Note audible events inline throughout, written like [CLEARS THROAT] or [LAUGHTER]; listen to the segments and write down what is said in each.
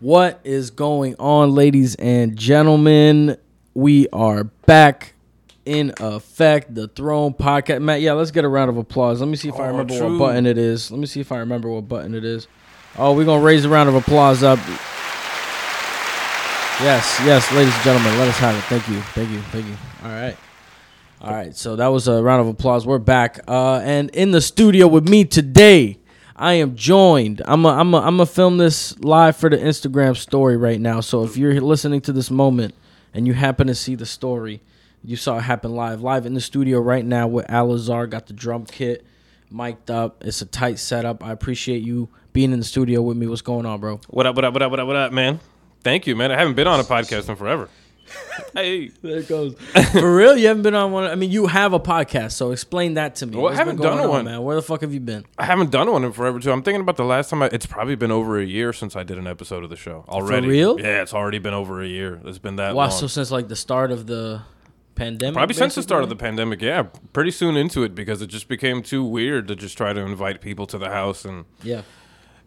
What is going on, ladies and gentlemen? We are back in effect. The Throne Podcast. Matt, yeah, let's get a round of applause. Let me see if I Oh, remember true. what button it is. Let me see if I remember what button it is. Oh, we're going to raise a round of applause up. Yes, yes, ladies and gentlemen, let us have it. Thank you, thank you, thank you. All right. All right, so that was a round of applause. We're back. Uh, and in the studio with me today, I am joined. I'm a, I'm a, I'm gonna film this live for the Instagram story right now. So if you're listening to this moment and you happen to see the story, you saw it happen live, live in the studio right now with Alazar. Got the drum kit mic'd up. It's a tight setup. I appreciate you being in the studio with me. What's going on, bro? What up, what up, what up, what up, what up, man? Thank you, man. I haven't been on a podcast in forever. [LAUGHS] hey. There it goes. [LAUGHS] For real, you haven't been on one. I mean, you have a podcast, so explain that to me. Well, I haven't done on, one. man. Where the fuck have you been? I haven't done one in forever, too. I'm thinking about the last time I. It's probably been over a year since I did an episode of the show already. For real? Yeah, it's already been over a year. It's been that Wow, long. so since like the start of the pandemic, Probably since the start of the pandemic, yeah. Pretty soon into it because it just became too weird to just try to invite people to the house and Yeah,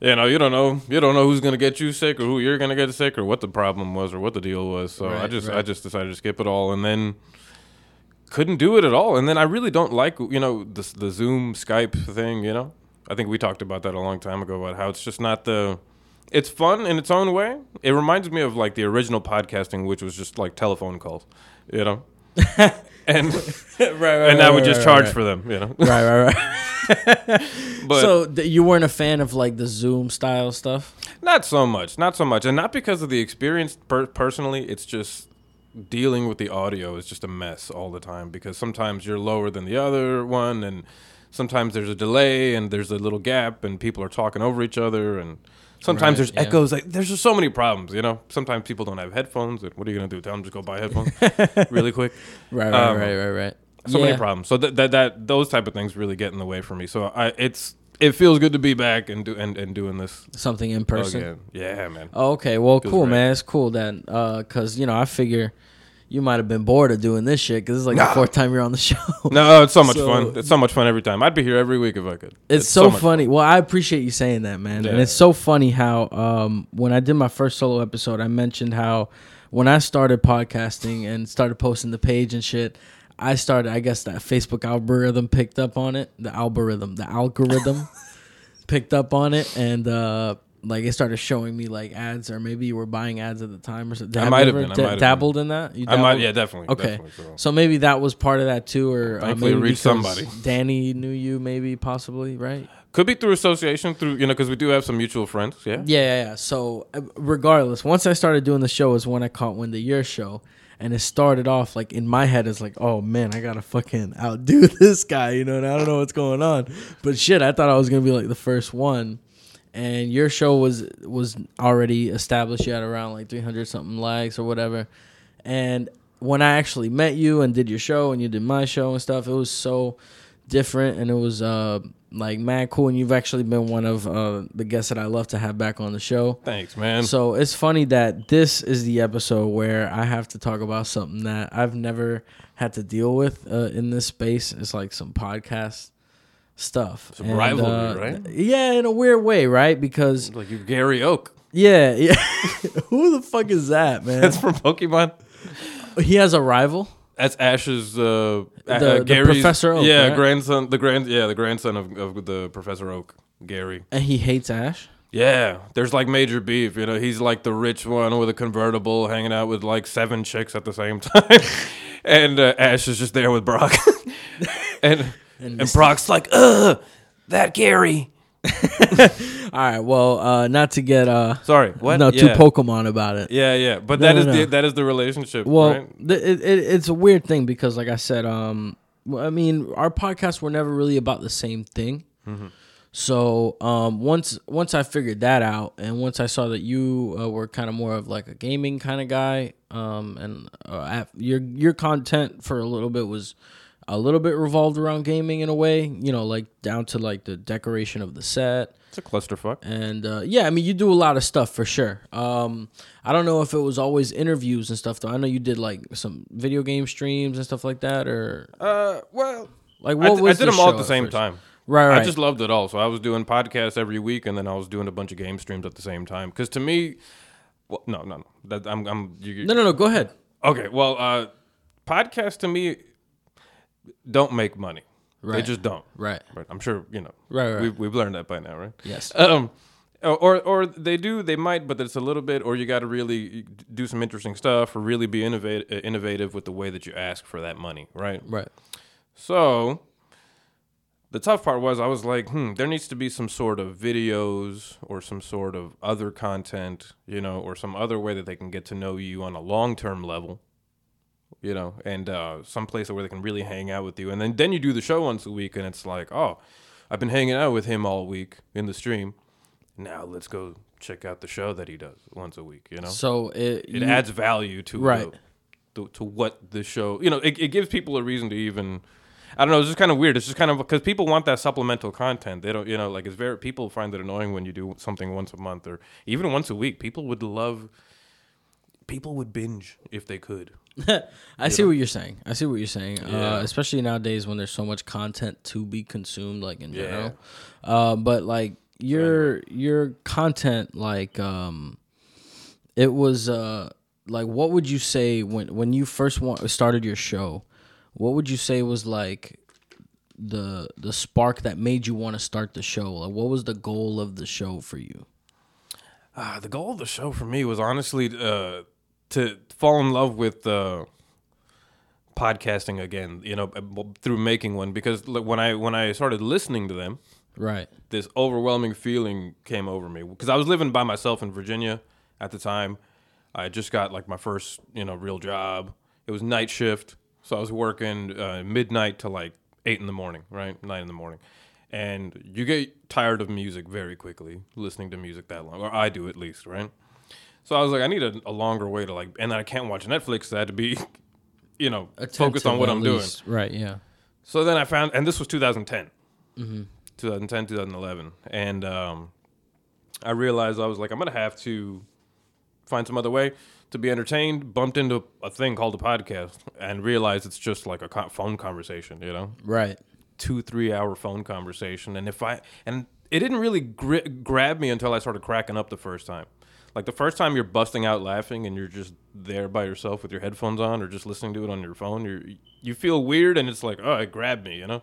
you know, you don't know you don't know who's gonna get you sick or who you're gonna get sick or what the problem was or what the deal was. So I Right, just I just decided to skip it all and then couldn't do it at all. And then I really don't like you know the the Zoom Skype thing. You know, I think we talked about that a long time ago about how it's just not the. It's fun in its own way. It reminds me of like the original podcasting, which was just like telephone calls, you know. [LAUGHS] and [LAUGHS] right, [LAUGHS] right. and now we just charge for them, you know. Right, right, right. [LAUGHS] But so th- you weren't a fan of like the Zoom style stuff. Not so much, not so much, and not because of the experience per- personally. It's just dealing with the audio is just a mess all the time because sometimes you're lower than the other one, and sometimes there's a delay and there's a little gap, and people are talking over each other, and sometimes Right, there's yeah. echoes. Like there's just so many problems, you know. Sometimes people don't have headphones, and what are you gonna do? Tell them just go buy headphones [LAUGHS] really quick. Right, right, Um, right, right, right. So yeah. many problems. So that that that those type of things really get in the way for me. So I it's it feels good to be back and do and, and doing this Something in person. again. Yeah, man. Oh, okay. Well, Feels cool, right. man. It's cool then, uh, cause you know I figure you might have been bored of doing this shit, cause it's like the fourth time you're on the [LAUGHS] show. No, it's so much So- fun. It's so much fun every time. I'd be here every week if I could. It's, so, much funny. Well, I appreciate you saying that, man. And it's so funny how um, when I did my first solo episode, I mentioned how when I started podcasting and started posting the page and shit, I started. I guess that Facebook algorithm picked up on it. The algorithm, the algorithm [LAUGHS] picked up on it, and uh, like it started showing me like ads, or maybe you were buying ads at the time or something. I might have been, I might dabbled in that. You I might, yeah, definitely. Okay. definitely, so. So maybe that was part of that too, or uh, maybe reached somebody. [LAUGHS] Danny knew you, maybe possibly, right? Could be through association, through you know, because we do have some mutual friends. Yeah. Yeah, yeah, yeah. So uh, regardless, once I started doing the show is when I caught when the Year show. And it started off like in my head, it's like, oh man, I gotta fucking outdo [LAUGHS] this guy, you know, and I don't know what's going on. But shit, I thought I was gonna be like the first one. And your show was was already established. You had around like three hundred something likes or whatever. And when I actually met you and did your show and you did my show and stuff, it was so different and it was uh like mad cool and you've actually been one of uh the guests that I love to have back on the show. Thanks, man. So it's funny that this is the episode where I have to talk about something that I've never had to deal with uh, in this space. It's like some podcast stuff. Some rivalry, right? Yeah, in a weird way, right? Because like you, Gary Oak. yeah, yeah. [LAUGHS] Who the fuck is that, [LAUGHS] man? That's from Pokemon. he has a rival. That's Ash's uh, The- uh, the Professor Oak, Yeah, right? grandson. The grand. Yeah, the grandson of, of the Professor Oak, Gary. And he hates Ash. Yeah, there's like major beef. You know, he's like the rich one with a convertible, hanging out with like seven chicks at the same [LAUGHS] time, and uh, Ash is just there with Brock, and and, Brock's like, ugh, that Gary. [LAUGHS] All right, well, uh, not to get uh, Sorry, what? no yeah. too Pokemon about it. Yeah, yeah, but No, that no, is no. the that is the relationship. Well, right? th- it, it, it's a weird thing because, like I said, um, I mean, our podcasts were never really about the same thing. Mm-hmm. So um, once once I figured that out, and once I saw that you uh, were kind of more of like a gaming kind of guy, um, and uh, your your content for a little bit was a little bit revolved around gaming in a way, you know, like down to like the decoration of the set. it's a clusterfuck. And uh, yeah, I mean, you do a lot of stuff for sure. Um, I don't know if it was always interviews and stuff though. I know you did like some video game streams and stuff like that, or Uh, well, like I, what was I did the them all at the same first? time. Right, right. I just loved it all. So I was doing podcasts every week, and then I was doing a bunch of game streams at the same time. Because to me, Well, no, no, no. That, I'm, I'm. You, No, no, no. Go ahead. Okay, well, uh, podcasts to me don't make money. Right. They just don't. Right. Right. I'm sure you know. Right, right. We've, we've learned that by now, right? Yes. Um, or or they do, they might, but it's a little bit. Or you got to really do some interesting stuff, or really be innovative, innovative with the way that you ask for that money, right? Right. So the tough part was I was like, hmm, there needs to be some sort of videos or some sort of other content, you know, or some other way that they can get to know you on a long term level. You know, and uh, some place where they can really hang out with you, and then then you do the show once a week, and it's like, oh, I've been hanging out with him all week in the stream. Now let's go check out the show that he does once a week. You know, So it, it you- adds value to Right. the, to, to what the show you know it, it gives people a reason to even i don't know it's just kind of weird it's just kind of because people want that supplemental content they don't you know like it's very people find it annoying when you do something once a month or even once a week people would love people would binge if they could [LAUGHS] I see what you're saying. I see what you're saying. Yeah. Uh, especially nowadays when there's so much content to be consumed, like in Yeah. general. Uh, but like your your content, like um, it was uh, like what would you say when when you first wa- started your show? What would you say was like the the spark that made you want to start the show? Like what was the goal of the show for you? uh, the goal of the show for me was honestly uh, to fall in love with uh, podcasting again you know through making one because when i when i started listening to them Right. this overwhelming feeling came over me because I was living by myself in Virginia at the time. I just got like my first, you know, real job. It was night shift, so I was working uh, midnight to like eight in the morning, right, nine in the morning, and you get tired of music very quickly, listening to music that long, or I do at least, right. So I was like, I need a, a longer way to like, and then I can't watch Netflix. So I had to be, [LAUGHS] you know, focused on what I'm doing. Right. Yeah. So then I found, and this was 2010, 2010, 2011, and um, I realized I was like, I'm gonna have to find some other way to be entertained. Bumped into a thing called a podcast, and realized it's just like a co- phone conversation, you know, Right. two three hour phone conversation. And if I and it didn't really gri- grab me until I started cracking up the first time. Like the first time you're busting out laughing and you're just there by yourself with your headphones on or just listening to it on your phone, you you feel weird and it's like, oh, it grabbed me, you know.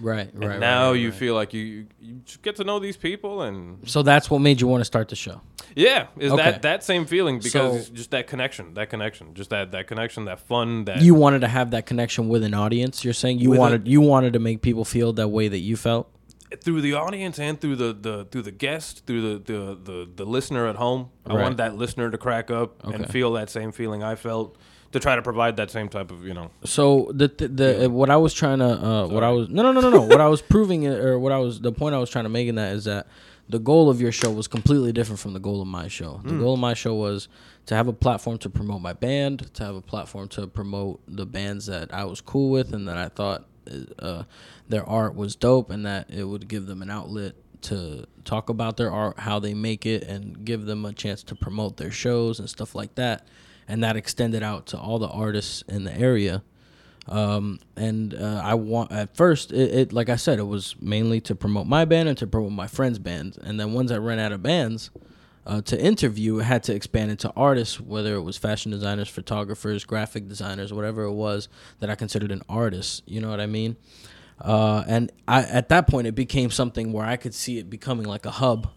Right. And Right. now right, right, you right. feel like you you just get to know these people and So that's what made you want to start the show. yeah, is Okay. that that same feeling because So- just that connection, that connection, just that that connection, that fun, that You wanted to have that connection with an audience. You're saying you With a- wanted you wanted to make people feel that way that you felt. Through the audience and through the, the through the guest, through the the the, the listener at home. I Right. want that listener to crack up and feel that same feeling I felt to try to provide that same type of you know. So the the, the what I was trying to uh, what I was no no no no no what I was proving it, or what I was the point I was trying to make in that is that the goal of your show was completely different from the goal of my show. The goal of my show was to have a platform to promote my band, to have a platform to promote the bands that I was cool with and that I thought uh, their art was dope, and that it would give them an outlet to talk about their art, how they make it, and give them a chance to promote their shows and stuff like that. And that extended out to all the artists in the area. Um, and uh, I want at first it, it like I said it was mainly to promote my band and to promote my friends' bands. And then once I ran out of bands uh, to interview, had to expand into artists, whether it was fashion designers, photographers, graphic designers, whatever it was that I considered an artist. You know what I mean? Uh, and I at that point it became something where I could see it becoming like a hub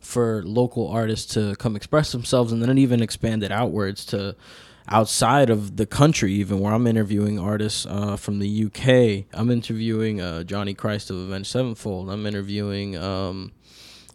for local artists to come express themselves and then it even expanded outwards to outside of the country even where i'm interviewing artists uh, from the uk i'm interviewing uh, johnny christ of avenged sevenfold i'm interviewing um,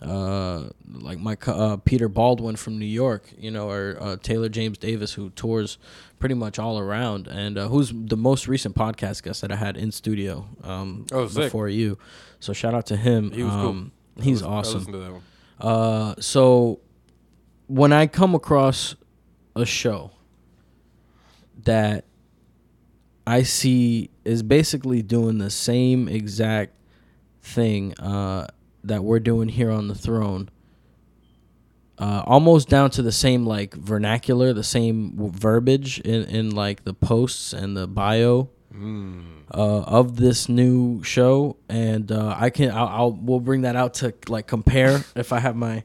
uh, like my uh, peter baldwin from new york you know or uh, taylor james davis who tours pretty much all around. And uh, who's the most recent podcast guest that i had in studio um, Oh, before you. So shout out to him. He was cool. um, he's I awesome. listened to that one. uh, so when I come across a show that I see is basically doing the same exact thing uh, that we're doing here on the throne, uh, almost down to the same like vernacular, the same verbiage in, in like the posts and the bio uh, of this new show, and uh, I can I'll, I'll we'll bring that out to like compare [LAUGHS] if I have my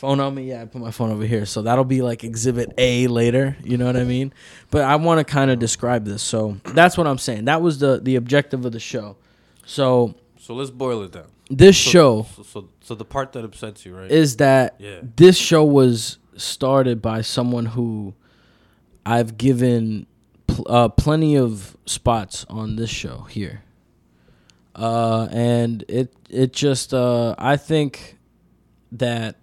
Phone on me, yeah. I put my phone over here, so that'll be like Exhibit A later. You know what I mean? But I want to kind of describe this, so that's what I'm saying. That was the the objective of the show. So So let's boil it down. This So- show So, so, so the part that upsets you, right? is that Yeah. this show was started by someone who I've given pl- uh, plenty of spots on this show here, uh, and it it just uh, I think that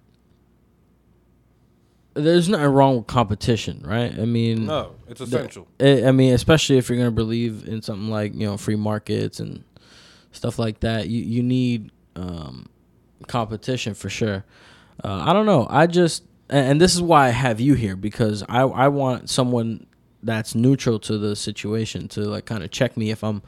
there's nothing wrong with competition, right? I mean, No, it's essential. I I mean, especially if you're gonna believe in something like you know free markets and stuff like that, you you need um, competition for sure. Uh, I don't know. I just and, and this is why I have you here because I I want someone that's neutral to the situation to like kind of check me if I'm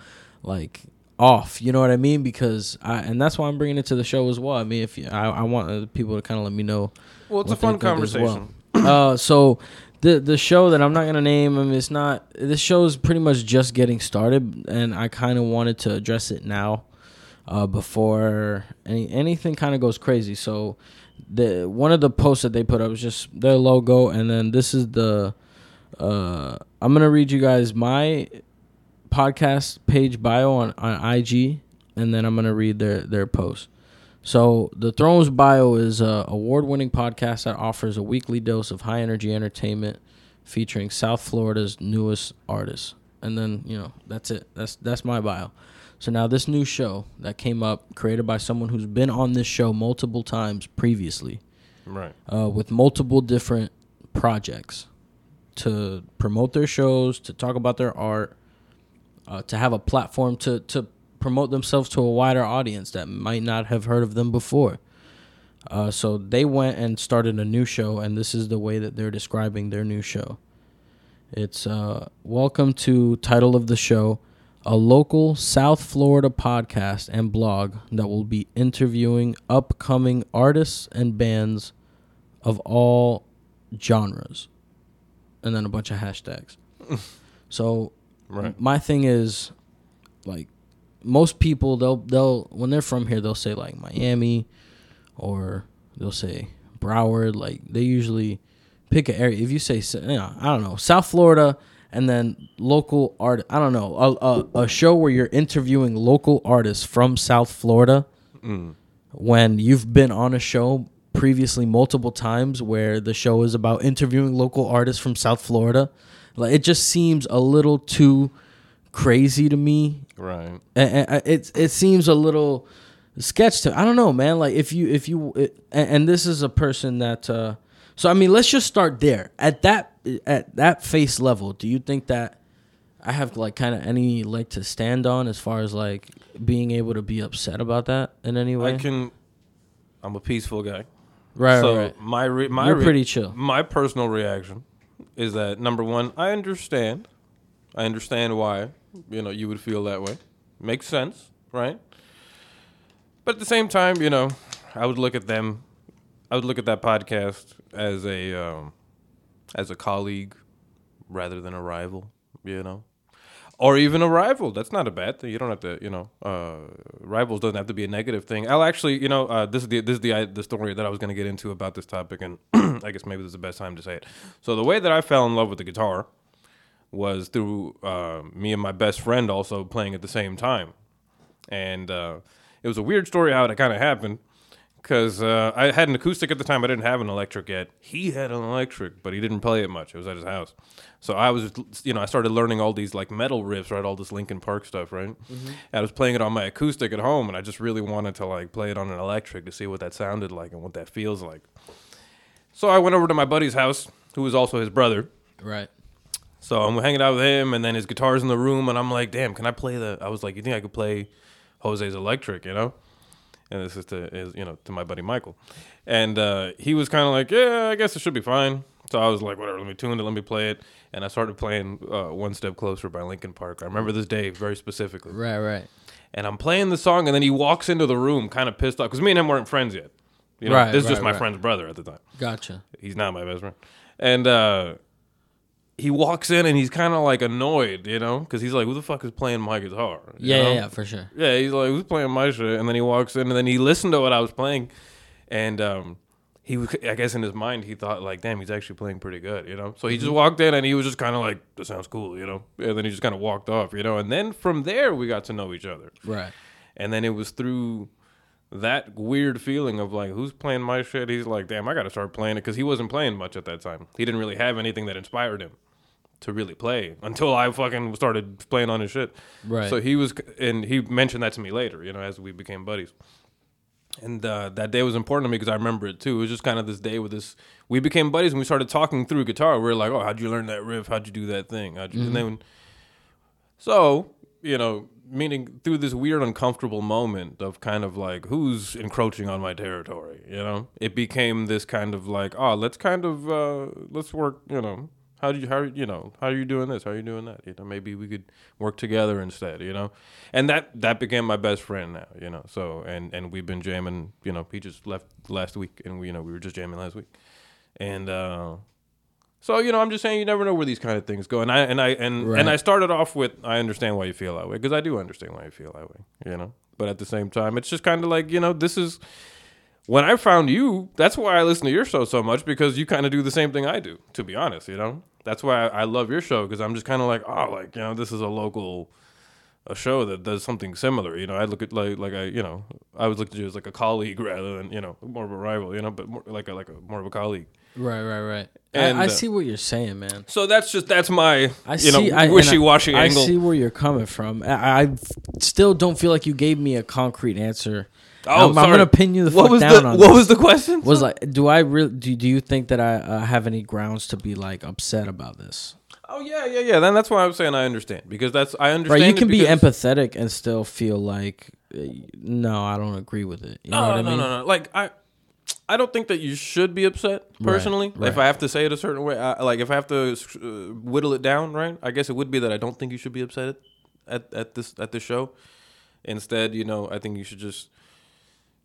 like off. You know what I mean? Because I and that's why I'm bringing it to the show as well. I mean, if you, I I want uh, people to kind of let me know Well, it's a fun as well. conversation. [COUGHS] uh, so the the show that I'm not gonna name, I mean, it's not. This show is pretty much just getting started, and I kind of wanted to address it now, uh, before any anything kind of goes crazy. So, the one of the posts that they put up was just their logo, and then this is the. Uh, I'm gonna read you guys my podcast page bio on, on IG, and then I'm gonna read their their post. So the Thrones Bio is a award-winning podcast that offers a weekly dose of high-energy entertainment, featuring South Florida's newest artists. And then you know that's it. That's that's my bio. So now this new show that came up, created by someone who's been on this show multiple times previously, Right. uh, with multiple different projects to promote their shows, to talk about their art, uh, to have a platform to to promote themselves to a wider audience that might not have heard of them before. Uh, so they went and started a new show, and this is the way that they're describing their new show. It's uh, welcome to title of the show, a local South Florida podcast and blog that will be interviewing upcoming artists and bands of all genres, and then a bunch of hashtags. [LAUGHS] so Right. my thing is, like, most people they'll they'll when they're from here they'll say like Miami, or they'll say Broward. Like they usually pick an area. If you say you know, I don't know South Florida, and then local art. I don't know a, a a show where you're interviewing local artists from South Florida. Mm. When you've been on a show previously multiple times where the show is about interviewing local artists from South Florida, like it just seems a little too crazy to me Right. and, it it seems a little sketch to I don't know man like if you if you it, and, and this is a person that uh so I mean let's just start there at that at that face level do you think that I have like kind of any leg to stand on as far as like being able to be upset about that in any way I can. I'm a peaceful guy. right so right, my re- my you're re- pretty chill My personal reaction is that number one, I understand. I understand why you know you would feel that way. Makes sense, right? But at the same time, you know, I would look at them. I would look at that podcast as a um, as a colleague rather than a rival. You know, or even a rival. That's not a bad thing. You don't have to, you know, uh, rivals doesn't have to be a negative thing. I'll actually, you know, uh, this is the this is the the story that I was going to get into about this topic, and [CLEARS THROAT] I guess maybe this is the best time to say it. So the way that I fell in love with the guitar was through uh, me and my best friend also playing at the same time, and uh, it was a weird story how it kind of happened. Because uh, I had an acoustic at the time, I didn't have an electric yet. He had an electric, but he didn't play it much. It was at his house, so I was, you know, I started learning all these like metal riffs, right? All this Linkin Park stuff, right? And I was playing it on my acoustic at home, and I just really wanted to like play it on an electric to see what that sounded like and what that feels like. So I went over to my buddy's house, who was also his brother. right So I'm hanging out with him, and then his guitar's in the room, and I'm like, "Damn, can I play the?" I was like, "You think I could play Jose's electric?" You know, and this is to is you know to my buddy Michael, and uh, he was kind of like, "Yeah, I guess it should be fine." So I was like, "Whatever, let me tune it, let me play it," and I started playing uh, "One Step Closer" by Linkin Park. I remember this day very specifically, right right and I'm playing the song, and then he walks into the room, kind of pissed off, because me and him weren't friends yet. You know, Right, this is just my right. friend's brother at the time gotcha he's not my best friend. And uh, he walks in and he's kind of like annoyed, you know, because he's like, "Who the fuck is playing my guitar?" You yeah know? yeah yeah for sure Yeah, he's like, "Who's playing my shit?" And then he walks in and then he listened to what I was playing, and um, he was, I guess in his mind he thought like, damn, he's actually playing pretty good, you know. So he just walked in and he was just kind of like, that sounds cool, you know. And then he just kind of walked off, you know. And then from there we got to know each other. Right. And then it was through that weird feeling of like, who's playing my shit? He's like, damn, I got to start playing it because he wasn't playing much at that time. He didn't really have anything that inspired him to really play until I fucking started playing on his shit. Right. So he was, and he mentioned that to me later, you know, as we became buddies. And uh, that day was important to me because I remember it too. It was just kind of this day with this. We became buddies and we started talking through guitar. We were like, "Oh, how'd you learn that riff? How'd you do that thing?" How'd you? And then, so you know, meaning through this weird, uncomfortable moment of kind of like who's encroaching on my territory. You know, it became this kind of like, oh, let's kind of uh, let's work. You know, how do you how you know how are you doing this? How are you doing that? You know, maybe we could work together instead. You know, and that that became my best friend now. You know, so and and we've been jamming. You know, he just left last week, and we you know we were just jamming last week, and. uh so you know, I'm just saying you never know where these kind of things go, and I and I and Right. and I started off with I understand why you feel that way because I do understand why you feel that way, you know. But at the same time, it's just kind of like you know, this is when I found you. That's why I listen to your show so much because you kind of do the same thing I do. To be honest, you know, that's why I, I love your show because I'm just kind of like oh, like you know, this is a local a show that does something similar. You know, I look at like like I you know I was looking at you as like a colleague [LAUGHS] rather than you know more of a rival. You know, but more like a like a more of a colleague. Right. Right. Right. And, I, I uh, see what you're saying, man. So that's just that's my I you know see. I, wishy-washy I, angle. I see where you're coming from. I, I still don't feel like you gave me a concrete answer. Oh, I'm, I'm gonna pin you the what fuck was down the on what this. was the question? was like, do I really? Do, do you think that I uh, have any grounds to be like upset about this? oh yeah, yeah, yeah. Then that's why I'm saying I understand because that's I understand. Right, you can be because- empathetic and still feel like, uh, no, I don't agree with it. You know No, what I no, mean? no, no. Like I, I don't think that you should be upset personally. right. If I have to say it a certain way, I, like if I have to uh, whittle it down, right? I guess it would be that I don't think you should be upset at, at, at this at this show. Instead, you know, I think you should just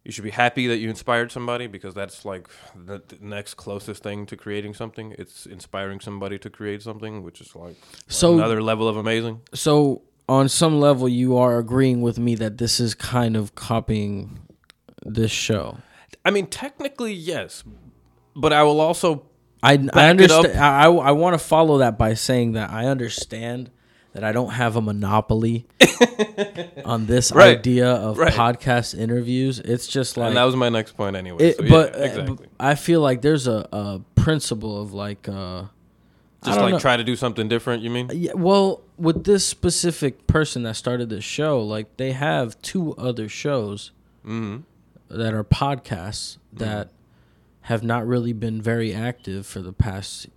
you should be happy that you inspired somebody because that's like the, the next closest thing to creating something. It's inspiring somebody to create something, which is like So- another level of amazing. So, on some level, you are agreeing with me that this is kind of copying this show. I mean, technically, yes, but I will also I, I understand. I, I, I want to follow that by saying that I understand that I don't have a monopoly [LAUGHS] on this Right. idea of Right. podcast interviews. It's just like and that was my next point anyway. it, so yeah, but uh, exactly. I feel like there's a, a principle of like uh, Just like know. try to do something different. You mean? Yeah, well, with this specific person that started this show, like they have two other shows Mm-hmm. that are podcasts that have not really been very active for the past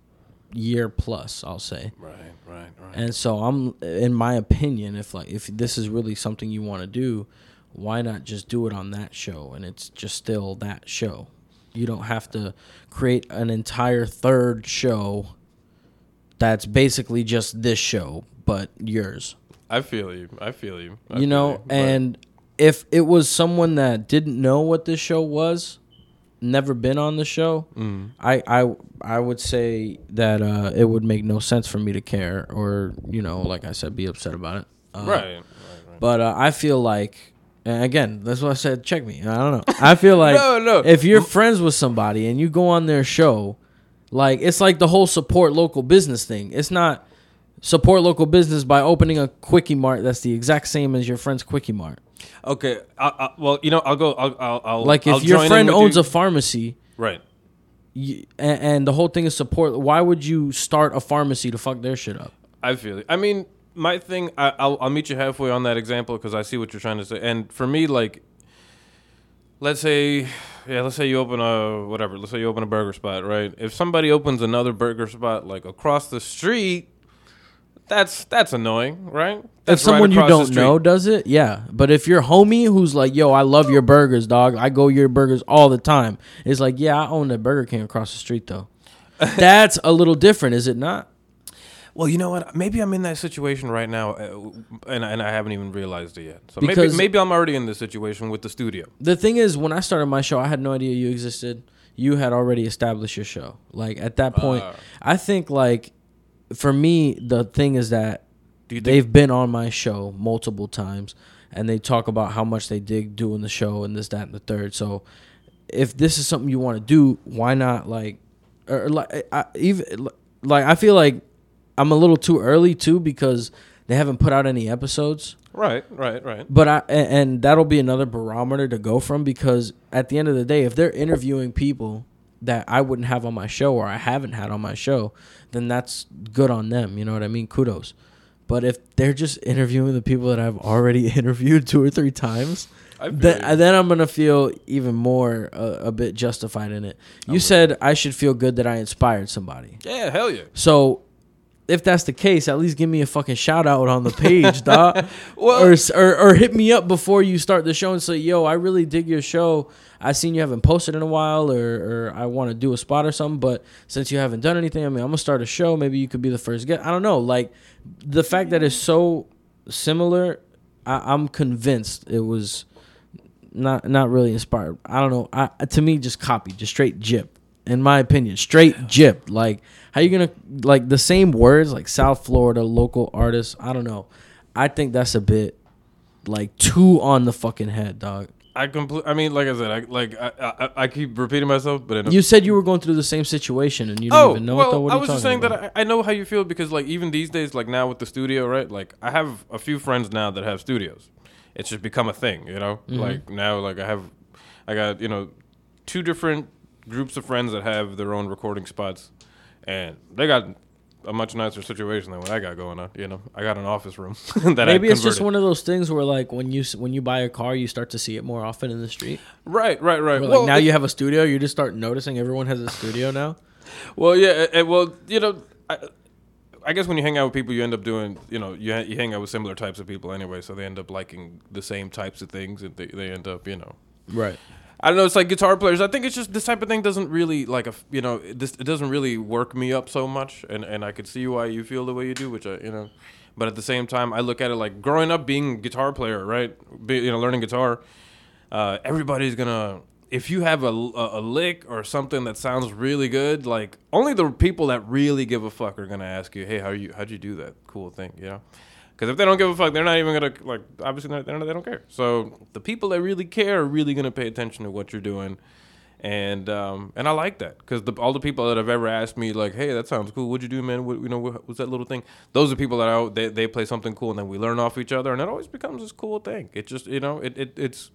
year plus, I'll say. Right, right, right. And so I'm in my opinion, if like if this is really something you want to do, why not just do it on that show and it's just still that show. You don't have to create an entire third show that's basically just this show but yours. I feel you. I feel you. I you know, but- and if it was someone that didn't know what this show was, never been on the show, Mm. I, I I would say that uh, it would make no sense for me to care or you know, like I said, be upset about it. Uh, right, right, right. But uh, I feel like, and again, that's what I said. Check me. I don't know. I feel [LAUGHS] like No, no. if you're friends with somebody and you go on their show, like it's like the whole support local business thing. It's not support local business by opening a quickie mart that's the exact same as your friend's quickie mart. Okay. I, I, well, you know, I'll go. I'll. I'll, I'll Like if I'll your friend owns you. a pharmacy. right. You, and, and the whole thing is support. Why would you start a pharmacy to fuck their shit up? I feel it. I mean, my thing. I, I'll I'll meet you halfway on that example because I see what you're trying to say. And for me, like, let's say, yeah, let's say you open a whatever. Let's say you open a burger spot, right? If somebody opens another burger spot like across the street, that's that's annoying, right? If That's right someone you don't know does it, yeah. But if your homie who's like, "Yo, I love your burgers, dog. I go your burgers all the time," it's like, "Yeah, I own the Burger King across the street, though." [LAUGHS] That's a little different, is it not? Well, you know what? Maybe I'm in that situation right now, uh, and and I haven't even realized it yet. So maybe maybe I'm already in this situation with the studio. The thing is, when I started my show, I had no idea you existed. You had already established your show. Like at that point, Uh. I think like for me, the thing is that they've been on my show multiple times, and they talk about how much they dig doing the show and this, that, and the third. So if this is something you want to do, why not like, or like I, even like I feel like I'm a little too early too because they haven't put out any episodes. Right, right, right. But I and that'll be another barometer to go from because at the end of the day, if they're interviewing people that I wouldn't have on my show or I haven't had on my show, then that's good on them. You know what I mean? Kudos. But if they're just interviewing the people that I've already [LAUGHS] interviewed two or three times, then, then I'm gonna feel even more uh, a bit justified in it. You said I should feel good that I inspired somebody. Yeah, hell yeah. So if that's the case, at least give me a fucking shout out on the [LAUGHS] page, dog. Well- or, or or hit me up before you start the show and say, "Yo, I really dig your show. I seen you haven't posted in a while, or or I want to do a spot or something. But since you haven't done anything, I mean, I'm gonna start a show. Maybe you could be the first guest. I don't know. Like the fact that it's so similar, I, I'm convinced it was not not really inspired. I don't know. I to me just copied, just straight jip. In my opinion, straight jip. Like how you gonna like the same words like South Florida local artists. I don't know. I think that's a bit like too on the fucking head, dog. I complete. I mean, like I said, I like I, I, I keep repeating myself, but a, You said you were going through the same situation and you didn't oh even know well, it. Though. What I was just saying about? that I, I know how you feel because like even these days, like now with the studio, right? Like I have a few friends now that have studios. It's just become a thing, you know. Mm-hmm. Like now, like I have, I got you know, two different groups of friends that have their own recording spots, and they got a much nicer situation than what I got going on. You know, I got an office room [LAUGHS] that Maybe it's just one of those things where like when you when you buy a car, you start to see it more often in the street. right, right, right. Where, like Well, now it- you have a studio, you just start noticing everyone has a studio now. [LAUGHS] Well, yeah, uh, well, you know, I, I guess when you hang out with people, you end up doing, you know, you, ha- you hang out with similar types of people anyway, so they end up liking the same types of things, and they, they end up, you know. Right. I don't know. It's like guitar players. I think it's just this type of thing doesn't really like a you know, this it doesn't really work me up so much, and and I could see why you feel the way you do, which I, you know, but at the same time, I look at it like growing up being a guitar player, right? Be, you know, learning guitar. Uh, everybody's gonna if you have a, a, a lick or something that sounds really good, like only the people that really give a fuck are gonna ask you, hey, how you how'd you do that cool thing, you know? Because if they don't give a fuck, they're not even gonna like. Obviously, they're not, they don't care. So the people that really care are really gonna pay attention to what you're doing, and um, and I like that because all the people that have ever asked me like, hey, that sounds cool. What'd you do, man? What you know? What, what's that little thing? Those are people that I, they they play something cool, and then we learn off each other, and it always becomes this cool thing. It just you know it, it it's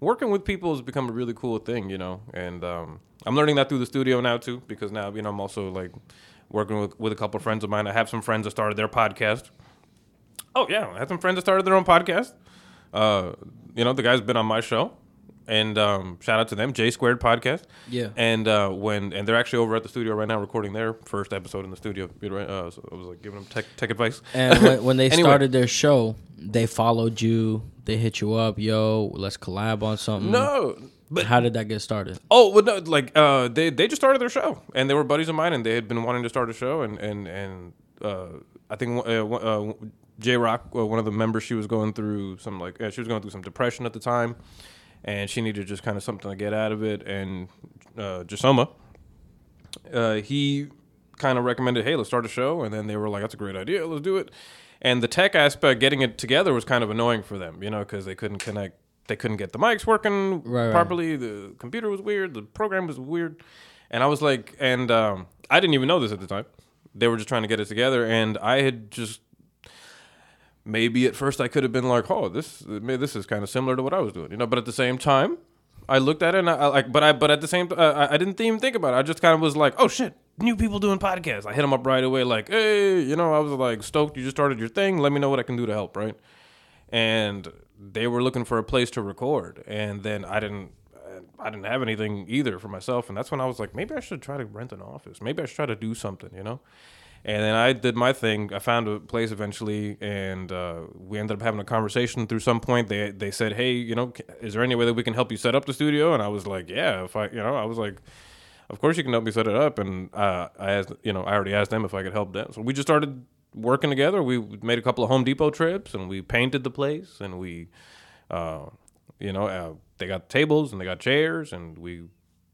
working with people has become a really cool thing, you know, and um, I'm learning that through the studio now too because now you know I'm also like working with with a couple of friends of mine. I have some friends that started their podcast. Oh yeah, I had some friends that started their own podcast. Uh, you know, the guy's been on my show, and um, shout out to them, J Squared Podcast. Yeah. And uh, when and they're actually over at the studio right now recording their first episode in the studio. Uh, so I was like giving them tech tech advice. And when, [LAUGHS] when they Anyway. started their show, they followed you. They hit you up, yo, let's collab on something. no, but How did that get started? Oh, well, no, like uh, they they just started their show, and they were buddies of mine, and they had been wanting to start a show, and and and uh, I think uh, uh, J Rock, uh, one of the members, she was going through some like uh, she was going through some depression at the time, and she needed just kind of something to get out of it, and uh, Jasoma, uh, he kind of recommended, hey, let's start a show, and then they were like, that's a great idea, let's do it. And the tech aspect, getting it together, was kind of annoying for them, you know, because they couldn't connect, they couldn't get the mics working Right, right. properly. The computer was weird, the program was weird, and I was like, and um, I didn't even know this at the time. They were just trying to get it together, and I had just maybe at first I could have been like, oh, this this is kind of similar to what I was doing, you know. But at the same time, I looked at it and I, I like, but I but at the same, uh, I, I didn't even think about it. I just kind of was like, oh shit, new people doing podcasts. I hit them up right away, like, hey, you know, I was like stoked you just started your thing. Let me know what I can do to help, right? And they were looking for a place to record, and then I didn't. I didn't have anything either for myself, and that's when I was like, maybe I should try to rent an office. Maybe I should try to do something, you know. And then I did my thing. I found a place eventually, and uh, we ended up having a conversation. Through some point, they they said, "Hey, you know, is there any way that we can help you set up the studio?" And I was like, "Yeah, if I, you know, I was like, of course you can help me set it up." And uh, I asked, you know, I already asked them if I could help them. So we just started working together. We made a couple of Home Depot trips, and we painted the place, and we, uh, you know, uh, they got tables and they got chairs, and we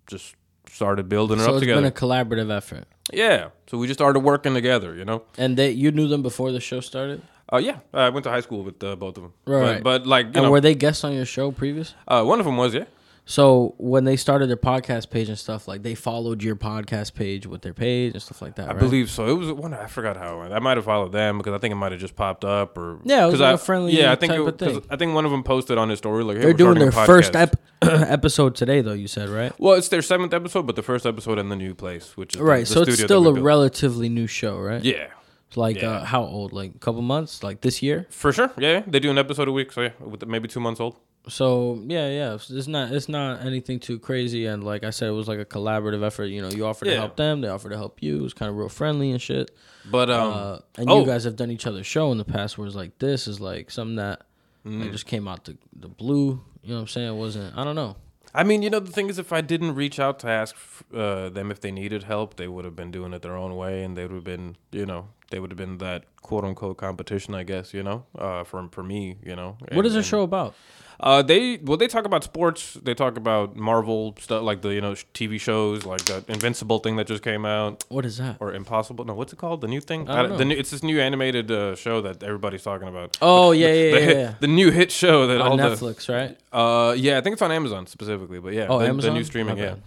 just started building it So up it's together. been a collaborative effort. Yeah, so we just started working together, you know. And they you knew them before the show started? Uh, yeah, I went to high school with uh, both of them. Right. But, but like you and know, were they guests on your show previous? uh, one of them was yeah. So when they started their podcast page and stuff, like they followed your podcast page with their page and stuff like that. I right? believe so. It was one. I forgot how it went. I might have followed them because I think it might have just popped up or Yeah, it was like I- a friendly Yeah, I think it, thing. I think one of them posted on his story like hey, they're doing their first ep- [CLEARS THROAT] episode today, though. You said right, Well, it's their seventh episode, but the first episode in the new place, which is right. the so it's still a built. relatively new show, right? Yeah, Like Yeah. uh, how old? Like a couple months? Like this year? for sure. Yeah, yeah. they do an episode a week, so yeah, with maybe two months old. So yeah, yeah. It's not it's not anything too crazy. And like I said, it was like a collaborative effort. You know, you offered to help them, they offered to help you. It was kind of real friendly and shit. But um, uh, and oh. you guys have done each other's show in the past, where it's like this is like something that Mm. like, just came out the the blue. You know what I'm saying? It wasn't. I don't know. I mean, you know, the thing is, if I didn't reach out to ask uh, them if they needed help, they would have been doing it their own way, and they would have been, you know, they would have been that quote unquote competition, I guess, you know, uh, for for me, you know. what And- is the show about? Uh, they well, they talk about sports. They talk about Marvel stuff, like the you know sh- TV shows, like the Invincible thing that just came out, What is that? or Impossible. No, what's it called? The new thing. I don't The know. new, it's this new animated uh, show that everybody's talking about. Oh yeah, yeah, the, yeah, hit, yeah. the new hit show that all On the Netflix, right? uh yeah, I think it's on Amazon specifically, but yeah, Oh, the, the new streaming, My yeah. bad.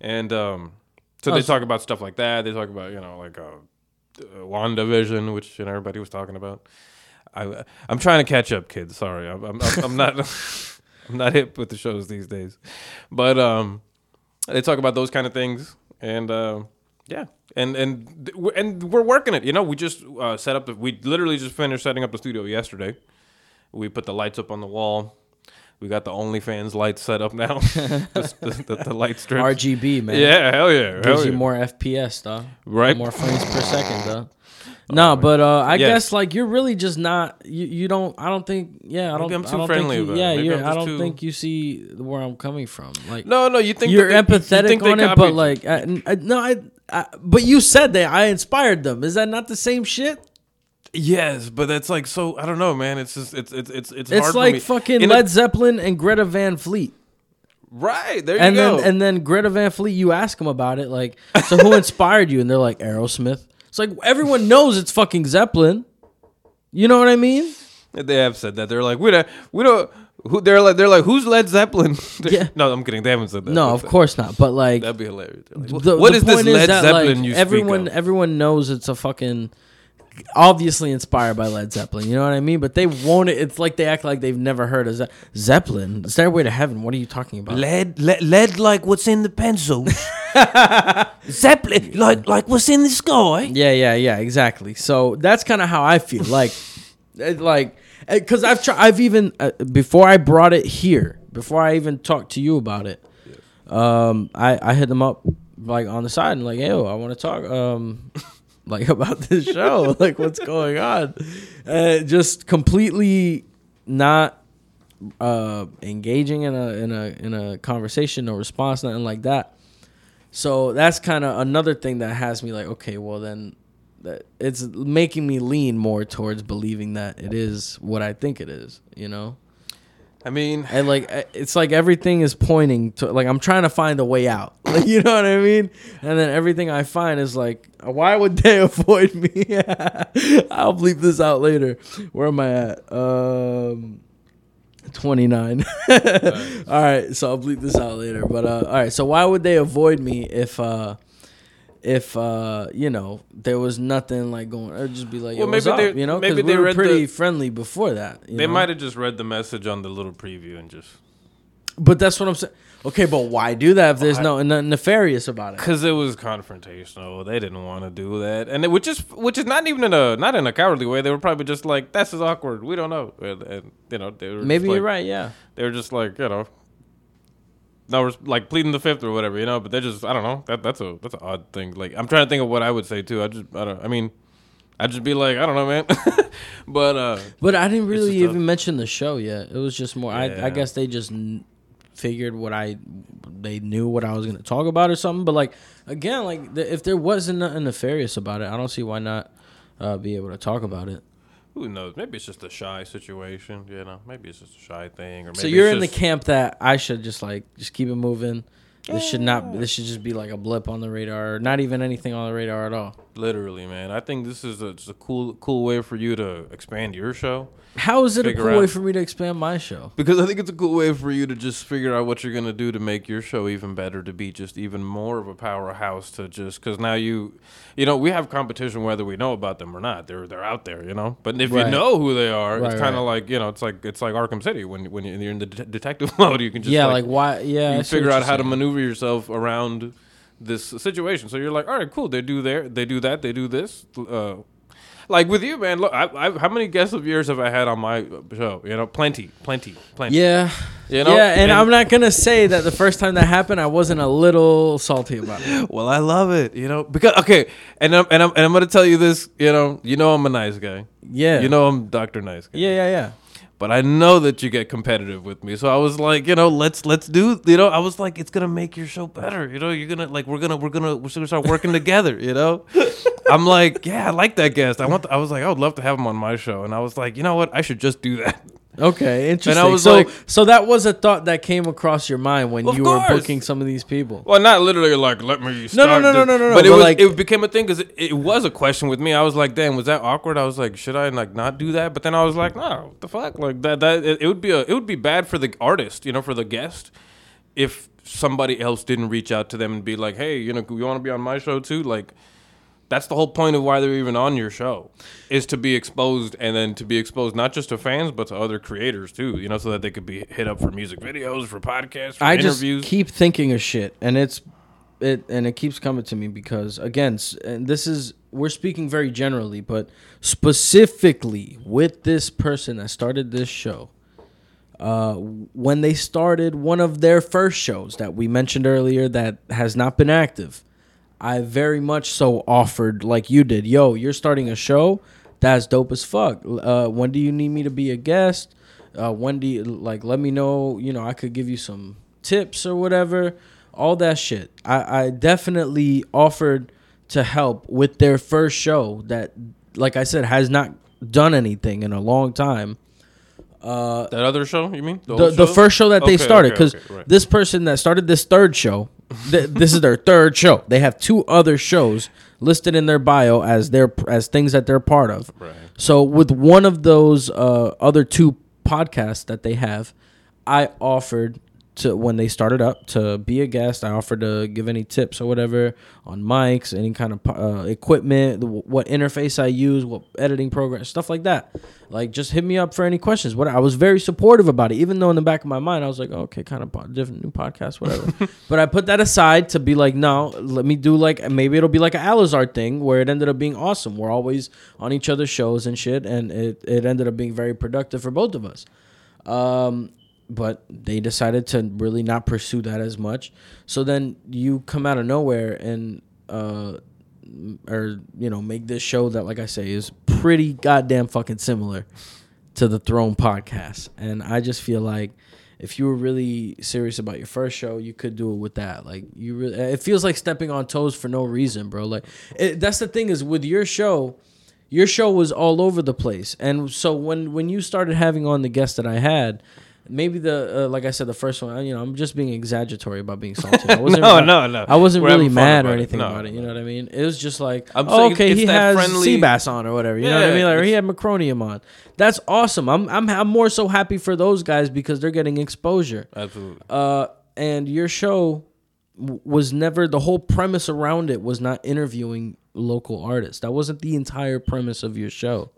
And um, so Oh, they so- talk about stuff like that. They talk about you know like uh, uh WandaVision, which you know, everybody was talking about. I I'm trying to catch up, kids. Sorry, I'm I'm, I'm not [LAUGHS] [LAUGHS] I'm not hip with the shows these days, but um, they talk about those kind of things, and uh, yeah, and and we're- and we're working it. You know, we just uh, set up. The, we literally just finished setting up the studio yesterday. We put the lights up on the wall. We got the OnlyFans lights set up now. [LAUGHS] the, the, the, the light strips. RGB man. Yeah, hell yeah, hell Gives yeah. you more FPS, though. Right. More frames per second, though. No, but uh, I Yes. guess like you're really just not. You, you don't. I don't think. Yeah, I don't. Maybe I'm I too don't friendly think you. Yeah, you're, I don't too- think you see where I'm coming from. Like No, no, you think you're they- you empathetic think on it, but like, I, I, no, I, I. But you said that I inspired them. Is that not the same shit? yes, but that's like so. I don't know, man. It's just it's it's it's it's, It's hard for like me. fucking In a- Led Zeppelin and Greta Van Fleet. right there. You and go. then and then Greta Van Fleet, you ask them about it, like, so who inspired you? And they're like Aerosmith. It's like everyone knows it's fucking Zeppelin. You know what I mean? They have said that. They're like, we don't, we don't. Who they're like, they're like, who's Led Zeppelin? [LAUGHS] Yeah. No, I'm kidding. They havenence said that. No, of course not. But like, That'd be hilarious. Like, the, what the is this Led that, Zeppelin like, you everyone speak of? everyone knows it's a fucking obviously inspired by Led Zeppelin. You know what I mean? But they won't. It's like they act like they've never heard of Ze- Zeppelin. Stairway to Heaven. What are you talking about? Lead, lead, lead, like what's in the pencil. [LAUGHS] Zeppelin, like like what's in the sky. Yeah, yeah, yeah, exactly. So that's kind of how I feel. Like, it- like, because I've tried. I've even uh, before I brought it here, before I even talked to you about it, um, I I hit them up like on the side and like, yo, I want to talk, um, like [LAUGHS] about this show, [LAUGHS] like what's going on, and just completely not uh engaging in a in a in a conversation no response nothing like that. So that's kind of another thing that has me like, okay, well then, that it's making me lean more towards believing that it is what I think it is. You know, I mean, and like it's like everything is pointing to like I'm trying to find a way out. [LAUGHS] Like you know what I mean? And then everything I find is like, why would [LAUGHS] they avoid me? [LAUGHS] I'll bleep this out later. Where am I at? Um. 29 all right so i'll bleep this out later but uh all right so why would they avoid me if uh if uh you know there was nothing like going or just be like Well, maybe up? they- you know maybe we they were pretty the- friendly before that you they might have just read the message on the little preview and just but that's what i'm saying okay but why do that if there's no nothing nefarious about it because it was confrontational. They didn't want to do that, and it, which is which is not even in a not in a cowardly way. They were probably just like, "That's is awkward. We don't know," and, and you know, they were maybe like- you're right yeah They were just like, you know, no, like pleading the fifth or whatever, you know. But they're just, I don't know. That that's a that's an odd thing. Like, I'm trying to think of what I would say too. I just, I don't. I mean, I'd just be like, I don't know, man. [LAUGHS] but uh, but i didn't really just a- even mention the show yet it was just more I, I guess they just n- figured what i they knew what i was going to talk about or something but like again like the, if there wasn't nothing nefarious about it i don't see why not uh, be able to talk about it who knows? Maybe it's just a shy situation, you know. Maybe it's just a shy thing, or maybe so you're in the camp that I should just like just keep it moving. This should not. This should just be like a blip on the radar, or not even anything on the radar at all. Literally, man. I think this is a, it's a cool cool way for you to expand your show. How is it a cool way for me to expand my show? Because I think it's a cool way for you to just figure out what you're gonna do to make your show even better, to be just even more of a powerhouse. To just because now you, you know, we have competition whether we know about them or not. They're they're out there, you know. But if Right. you know who they are, Right, it's kind of right. like you know, it's like it's like Arkham City when when you're in the de- detective [LAUGHS] mode, you can just yeah, like, why? Yeah, you figure out how to maneuver yourself around this situation. So you're like, all right, cool. They do there, they do that, they do this. Uh, like with you, man. Look, I, I, how many guests of yours have I had on my show? You know, plenty, plenty, plenty. Yeah, You know? yeah, and, And- I'm not gonna say that the first time that happened, I wasn't a little salty about it. [LAUGHS] Well, I love it. You know, because okay, and I'm and I'm and I'm gonna tell you this. You know, you know I'm a nice guy. Yeah, You know I'm Doctor Nice Guy. yeah, yeah, yeah. But I know that you get competitive with me, so I was like, you know, let's let's do. You know, I was like, it's gonna make your show better. You know, you're gonna like we're gonna we're gonna we're gonna start working together. You know, [LAUGHS] I'm like, yeah, I like that guest. I want. To, I was like, I would love to have him on my show, and I was like, you know what, I should just do that. Okay, interesting. was so, like- so that was a thought that came across your mind when you course. were booking some of these people. Well, not literally like let me. Start no, no, no, no, no, no, But it was like- it became a thing because it, it was a question with me. I was like, damn, was that awkward? I was like, should I like not do that? But then I was like, no, what the fuck, like that that it, it would be a it would be bad for the artist, you know, for the guest, if somebody else didn't reach out to them and be like, hey, you know, you want to be on my show too, like. That's the whole point of why they're even on your show, is to be exposed and then to be exposed not just to fans but to other creators too. You know, so that they could be hit up for music videos, for podcasts, for I just keep thinking of shit, and it's it, and it keeps coming to me because again, and this is we're speaking very generally, but specifically with this person that started this show. Uh, when they started one of their first shows that we mentioned earlier that has not been active, I very much so offered like you did. Yo, you're starting a show. That's dope as fuck. Uh, when do you need me to be a guest? Uh, when do you like? Let me know. You know, I could give you some tips or whatever. All that shit. I, I definitely offered to help with their first show that, like I said, has not done anything in a long time. That other show, you mean? the, the show? first show that they Okay, started okay, because okay, right. this person that started this third show th- this is their third show they have two other shows listed in their bio as their as things that they're part of Right. so with one of those uh, other two podcasts that they have i offered to when they started up to be a guest. I offered to give any tips or whatever on mics any kind of uh, equipment the, what interface i use what editing program stuff like that. Like just hit me up for any questions. What i was very supportive about it. Even though in the back of my mind i was like okay kind of po- different new podcast whatever. [LAUGHS] But i put that aside to be like no let me do like maybe it'll be like an Alisar thing where it ended up being awesome. We're always on each other's shows and shit and it, it ended up being very productive for both of us. Um, but they decided to really not pursue that as much. So then you come out of nowhere and uh or you know make this show that like I say is pretty goddamn fucking similar to the Throne podcast. And I just feel like if you were really serious about your first show, you could do it with that. Like you really it feels like stepping on toes for no reason, bro. Like it, that's the thing is with your show, your show was all over the place. And so when when you started having on the guests that I had, maybe the uh, like I said the first one, you know, I'm just being exaggeratory about being salty. I [LAUGHS] wasn't No, really- no, no. I wasn't We're really mad or anything No, about it. You know what I mean? It was just like, I'm oh, okay, he has friendly- sea bass on or whatever. You know what I mean? Like, or he had Macronium on. That's awesome. I'm I'm I'm more so happy for those guys because they're getting exposure. Absolutely. Uh, and your show was never the whole premise around it was not interviewing local artists. That wasn't the entire premise of your show.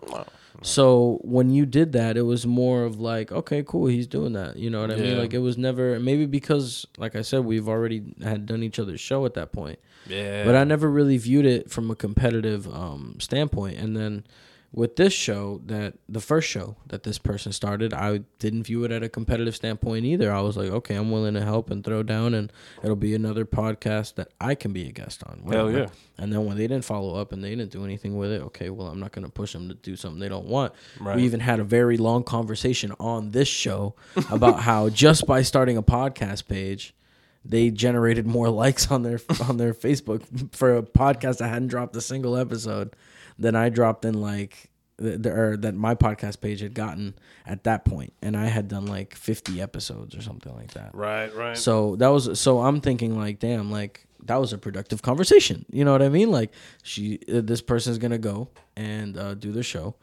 So when you did that, it was more of like, okay, cool, he's doing that. You know what I mean? Like it was never maybe because, like I said, we've already had done each other's show at that point. Yeah. But I never really viewed it from a competitive um, standpoint. And then with this show, that the first show that this person started, I didn't view it at a competitive standpoint either. I was like, okay, I'm willing to help and throw down, and it'll be another podcast that I can be a guest on. Hell yeah. And then when they didn't follow up and they didn't do anything with it, okay, well, I'm not going to push them to do something they don't want. Right. We even had a very long conversation on this show [LAUGHS] about how just by starting a podcast page, they generated more [LAUGHS] likes on their on their Facebook for a podcast that hadn't dropped a single episode than I dropped in like th- th- or that my podcast page had gotten at that point, and I had done like 50 episodes or something like that. Right, right. So that was so I'm thinking like, damn, like that was a productive conversation. You know what I mean? Like she, uh, this person's gonna go and uh, do the show,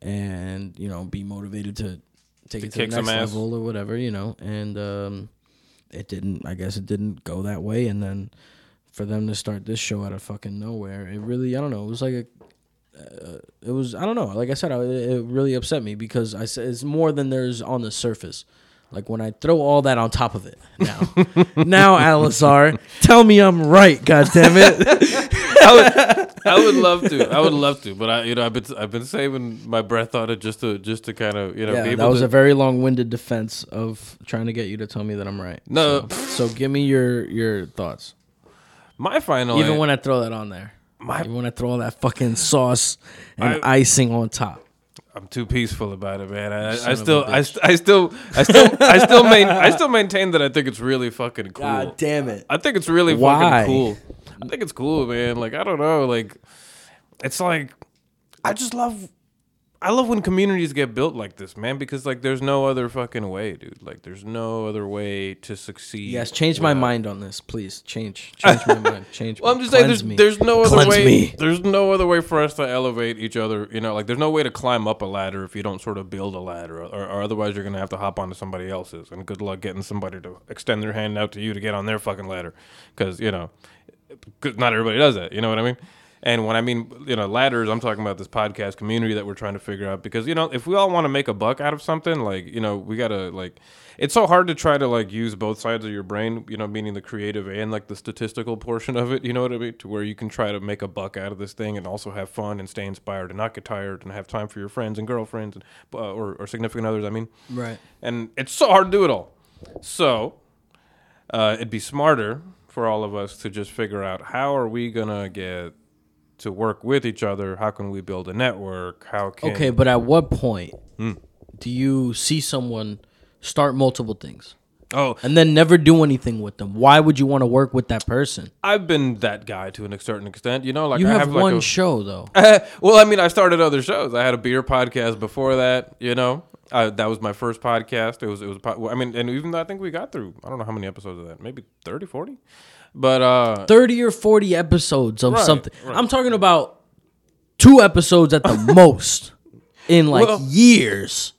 and you know be motivated to take To it to the next level or whatever. You know, and um, it didn't. I guess it didn't go that way, and then for them to start this show out of fucking nowhere, it really I don't know. It was like a uh, it was I don't know. Like I said, I, it really upset me because I said it's more than there's on the surface. Like when I throw all that on top of it. Now, [LAUGHS] now, Alisar, tell me I'm right. God damn it! [LAUGHS] I would, I would love to. I would love to, but I, you know, I've been, I've been saving my breath on it just to, just to kind of, you know, be yeah, that was to, a very long-winded defense of trying to get you to tell me that I'm right. No. so, so give me your your thoughts. my final. Even an- when I throw that on there, My- even when I throw all that fucking sauce and I- icing on top. I'm too peaceful about it, man. I, I still, I, I still, I still, I still, main, I still maintain that I think it's really fucking cool. God damn it! I think it's really Why? fucking cool. I think it's cool, man. Like I don't know, like it's like I just love I love when communities get built like this, man, because like there's no other fucking way, dude. Like there's no other way to succeed. Yes, change my mind on this, please. Change, change my mind. [LAUGHS] Change. Well. I'm just saying, there's, there's no other Cleanse way. me. There's no other way for us to elevate each other. You know, like there's no way to climb up a ladder if you don't sort of build a ladder, or, or otherwise you're gonna have to hop onto somebody else's. And good luck getting somebody to extend their hand out to you to get on their fucking ladder, because you know, 'cause not everybody does that. You know what I mean? And when I mean, you know, ladders, I'm talking about this podcast community that we're trying to figure out. Because you know, if we all want to make a buck out of something, like you know, we gotta like. It's so hard to try to like use both sides of your brain, you know, meaning the creative and like the statistical portion of it. You know what I mean? To where you can try to make a buck out of this thing and also have fun and stay inspired and not get tired and have time for your friends and girlfriends and uh, or, or significant others. I mean, Right. and it's so hard to do it all. So uh, it'd be smarter for all of us to just figure out how are we gonna get to work with each other? How can we build a network? How can Okay, but at what point Hmm. do you see someone start multiple things oh and then never do anything with them? Why would you want to work with that person? I've been that guy to a certain extent. You know, like You I have, have, like one a, show though. [LAUGHS] well, I mean, I started other shows. I had a beer podcast before that. You know, uh, that was my first podcast. It was it was. I mean, and even though I think we got through, I don't know how many episodes of that, maybe 30, 40? But uh, 30 or 40 episodes of Right, something. right. I'm talking about two episodes at the [LAUGHS] most in like Well- years.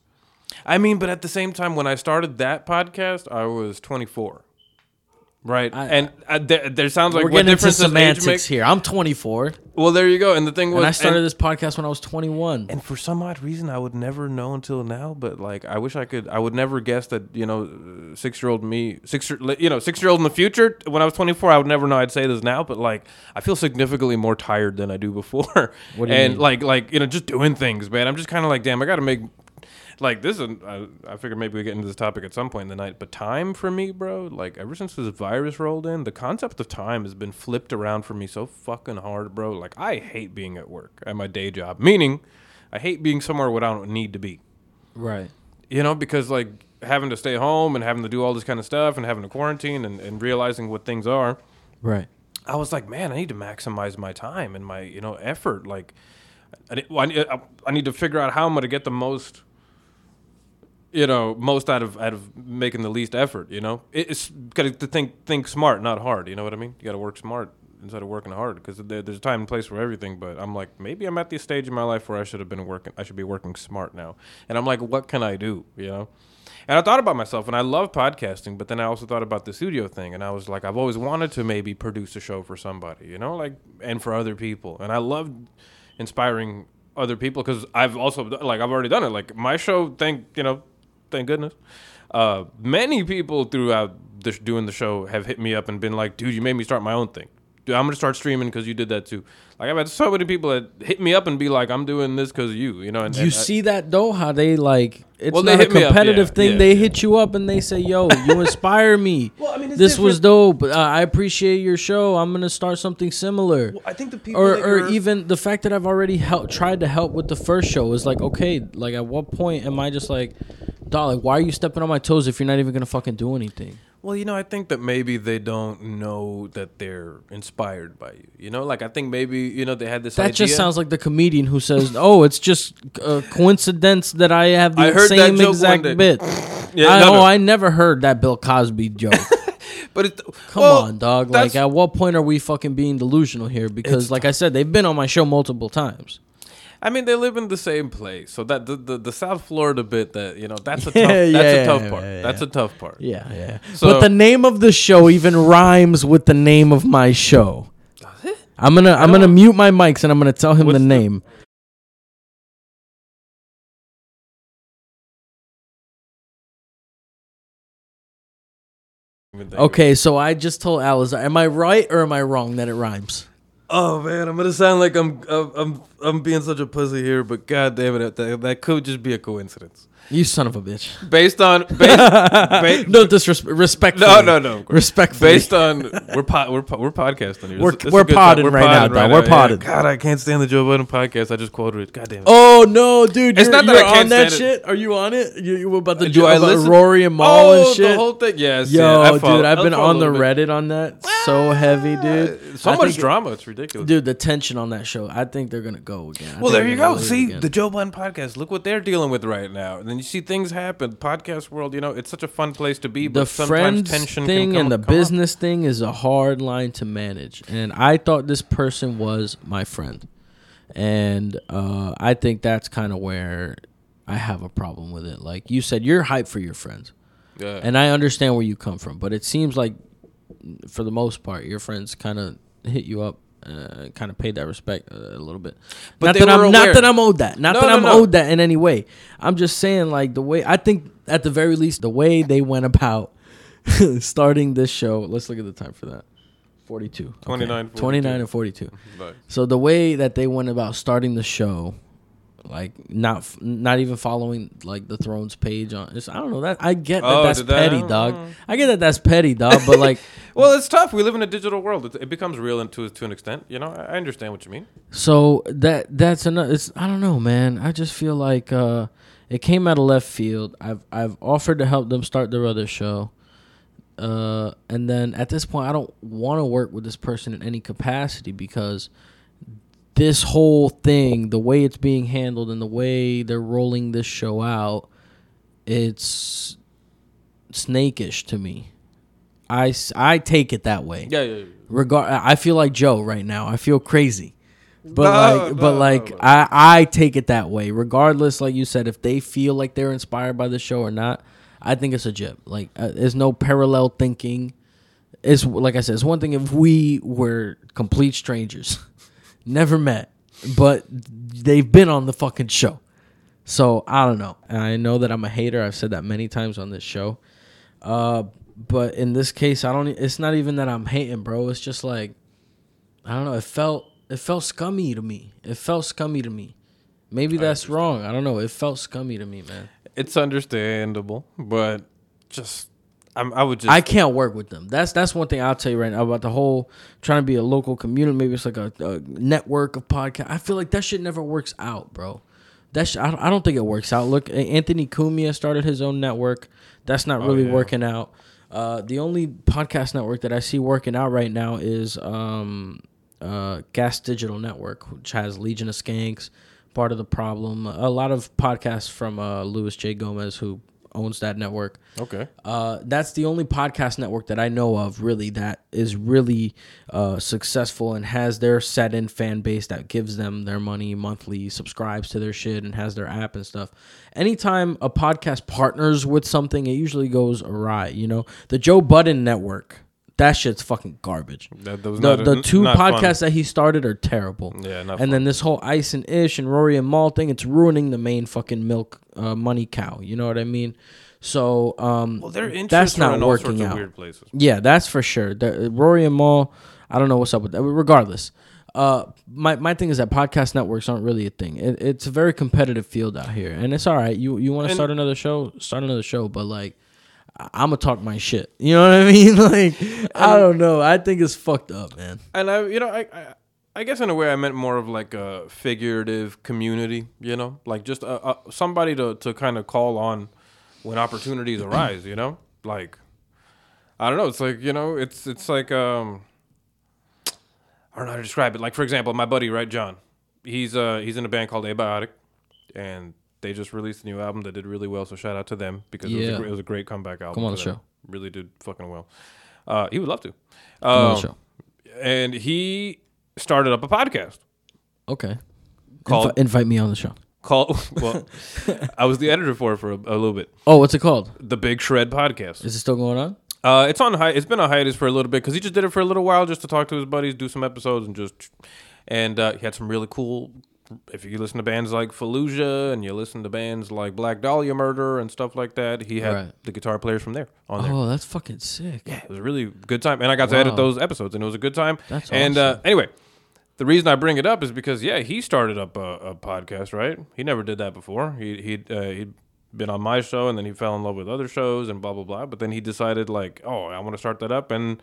I mean, but at the same time, when I started that podcast, I was twenty four. Right, I- and uh, there, there sounds like We're what getting into difference does age semantics here. I'm 24 Well, there you go. And the thing was, and I started and, this podcast when I was 21. and for some odd reason, I would never know until now. But like, I wish I could. I would never guess that you know, six year old me, six year, you know, six year old in the future. When I was twenty four, I would never know I'd say this now. But like, I feel significantly more tired than I do before. What do you and mean? like, like you know, just doing things, man. I'm just kind of like, damn, I got to make. Like this, is, I, I figured maybe we get into this topic at some point in the night. But time for me, bro, like ever since this virus rolled in, the concept of time has been flipped around for me so fucking hard, bro. Like I hate being at work at my day job, meaning I hate being somewhere where I don't need to be. right. You know, because like having to stay home and having to do all this kind of stuff and having to quarantine and, and realizing what things are, Right. I was like, man, I need to maximize my time and my you know effort. Like, I, need- I, I need to figure out how I'm going to get the most, you know, most out of out of making the least effort. You know, It- it's got to think think smart, not hard. You know what I mean? You got to work smart instead of working hard because there, there's a time and place for everything. But I'm like, maybe I'm at the stage in my life where I should have been working. I should be working smart now. And I'm like, what can I do? You know. And I thought about myself, and I love podcasting, but then I also thought about the studio thing, and I was like, I've always wanted to maybe produce a show for somebody, you know, like, and for other people. And I love inspiring other people because I've also, like, I've already done it. Like, my show, thank, you know, thank goodness. Uh, many people throughout doing the show have hit me up and been like, dude, you made me start my own thing. Dude, I'm gonna start streaming because you did that too. Like I've had so many people that hit me up and be like, "I'm doing this because of you," you know. And, You and I- see that though? How they like it's Well, they not a hit up, competitive yeah, thing. yeah, they yeah. hit you up and they say, "Yo, you [LAUGHS] inspire me. Well, I mean, it's this was dope. Uh, I appreciate your show. I'm gonna start something similar." I think the people or that or even the fact that I've already helped tried to help with the first show is like, okay, like at what point am I just like, dog, like why are you stepping on my toes if you're not even gonna fucking do anything? Well, you know, I think that maybe they don't know that they're inspired by you. You know, like I think maybe you know they had this. That idea. just sounds like the comedian who says, "Oh, it's just a coincidence that I have the I heard same exact bit." [LAUGHS] Yeah, I, no, oh, no. I never heard that Bill Cosby joke. [LAUGHS] But it, Come well, on, dog. Like, at what point are we fucking being delusional here? Because, like I said, they've been on my show multiple times. I mean, they live in the same place, so that the, the, the South Florida bit that you know that's a [LAUGHS] Yeah, tough that's yeah, a tough yeah, part. yeah, That's a tough part. Yeah, yeah. So- but the name of the show even rhymes with the name of my show. I'm gonna I'm gonna mute my mics and I'm gonna tell him the the- name. Think- Okay, so I just told Alice, am I right or am I wrong that it rhymes? Oh man, I'm gonna sound like I'm I'm I'm, I'm being such a pussy here, but god damn it, that, that could just be a coincidence. You son of a bitch. Based on [LAUGHS] based, ba- no disrespect. No, no, no. Respect. Based on we're pod, we're po- we're podcasting here. We're- This- this is we're podding right now, dog. We're podding. God, I can't stand the Joe Budden podcast. I just quoted it. God damn it. Oh no, dude! It's you're, not that I can't on that shit. Are you on it? You, you about the uh, Do jo- I about listen? Rory and Mal oh, and shit? the whole thing. Yes. Yo, yeah, I follow- dude, I've been on the bit. Reddit on that so heavy, dude. So I much think- drama. It's ridiculous. dude. The tension on that show. I think they're gonna go again. I Well, think there you gonna go. See again. the Joe Budden podcast. Look what they're dealing with right now. And then you see things happen. Podcast world, you know, it's such a fun place to be. But the sometimes friends tension thing can come, and the come up. business thing is a hard line to manage. And I thought this person was my friend, and uh, I think that's kind of where I have a problem with it. Like you said, you're hype for your friends, Yeah. and I understand where you come from, but it seems like, for the most part, your friends kind of hit you up. Uh, kind of paid that respect uh, a little bit, But not that I'm were not that I'm owed that, not No, that no, I'm no. owed that in any way. I'm just saying, like the way I think, at the very least, the way they went about [LAUGHS] starting this show. Let's look at the time for that. 42. Okay. 29, 29 and 42. But So the way that they went about starting the show, like not not even following like the Thrones page on. It's, I don't know that I get that Oh, that's that- petty, dog. I get that that's petty, dog. But like, [LAUGHS] well, it's tough. We live in a digital world. It, it becomes real and to to an extent. You know, I, I understand what you mean. so that that's another. It's I don't know, man. I just feel like uh, it came out of left field. I've I've offered to help them start their other show. Uh, and then at this point, I don't want to work with this person in any capacity because this whole thing, the way it's being handled and the way they're rolling this show out, it's snakish to me. I, I take it that way. Yeah, yeah. yeah. Regard, I feel like Joe right now. I feel crazy, but No, like, but no, like, no. I I take it that way. Regardless, like you said, if they feel like they're inspired by the show or not, I think it's a jip. Like, uh, there's no parallel thinking. It's like I said, it's one thing if we were complete strangers, [LAUGHS] never met, but they've been on the fucking show. So I don't know. And I know that I'm a hater. I've said that many times on this show. Uh, but in this case, I don't. e- It's not even that I'm hating, bro. It's just like I don't know. It felt it felt scummy to me. It felt scummy to me. Maybe that's wrong. I don't know. It felt scummy to me, man. It's understandable, but just I'm, I would just I can't work with them. That's that's one thing I'll tell you right now about the whole trying to be a local community. Maybe it's like a, a network of podcast. I feel like that shit never works out, bro. That sh- I, don't, I don't think it works out. Look, Anthony Cumia started his own network. That's not really yeah. working out. Uh, the only podcast network that I see working out right now is um, uh, Gas Digital Network, which has Legion of Skanks, part of the problem. A lot of podcasts from uh, Luis J. Gomez, who owns that network. okay. Uh, that's the only podcast network that I know of really that is really uh, successful and has their set in fan base that gives them their money monthly, subscribes to their shit, and has their app and stuff. Anytime a podcast partners with something, it usually goes awry. You know, the Joe Budden network, that shit's fucking garbage. That, that was The, not the two not fun. podcasts that he started are terrible. Yeah, not And then this whole Ice and Ish and Rory and Mal thing, it's ruining the main fucking milk uh, money cow. You know what I mean? So um, Well, that's not working out. weird places. Yeah, that's for sure. The, Rory and Mal, I don't know what's up with that. Regardless, uh, my my thing is that podcast networks aren't really a thing. It, it's a very competitive field out here, and it's all right. You you want to start another show, start another show, but like. I'm gonna talk my shit. You know what I [LAUGHS] mean? [LAUGHS] Like, I don't know. I think it's fucked up, man. And I, you know, I, I, I guess in a way I meant more of like a figurative community. You know, like just a, a, somebody to to kind of call on when opportunities [CLEARS THROAT] arise. You know, like I don't know. It's like you know, it's it's like um, I don't know how to describe it. Like for example, my buddy, right, John, he's uh he's in a band called Abiotic, and they just released a new album that did really well. So shout out to them because it, was Yeah. a, gr- it was a great comeback album. Come on for the them. show. Really did fucking well. Uh, he would love to. Come on Um, the show. and he started up a podcast Okay. called Invi- invite me on the show. called. [LAUGHS] Well, I was the editor for it for a, a little bit. Oh, what's it called? The Big Shred Podcast. Is it still going on? Uh, it's on hi- It's been on hiatus for a little bit because he just did it for a little while just to talk to his buddies, do some episodes, and just and uh, he had some really cool. If you listen to bands like Fallujah and you listen to bands like Black Dahlia Murder and stuff like that, he had Right. the guitar players from there on there. Oh, that's fucking sick. Yeah, it was a really good time, and I got to edit those episodes, and it was a good time. That's and uh, anyway, the reason I bring it up is because yeah, he started up a, a podcast, right? He never did that before. He he uh, he'd been on my show, and then he fell in love with other shows, and blah blah blah. But then he decided like, oh, I want to start that up, and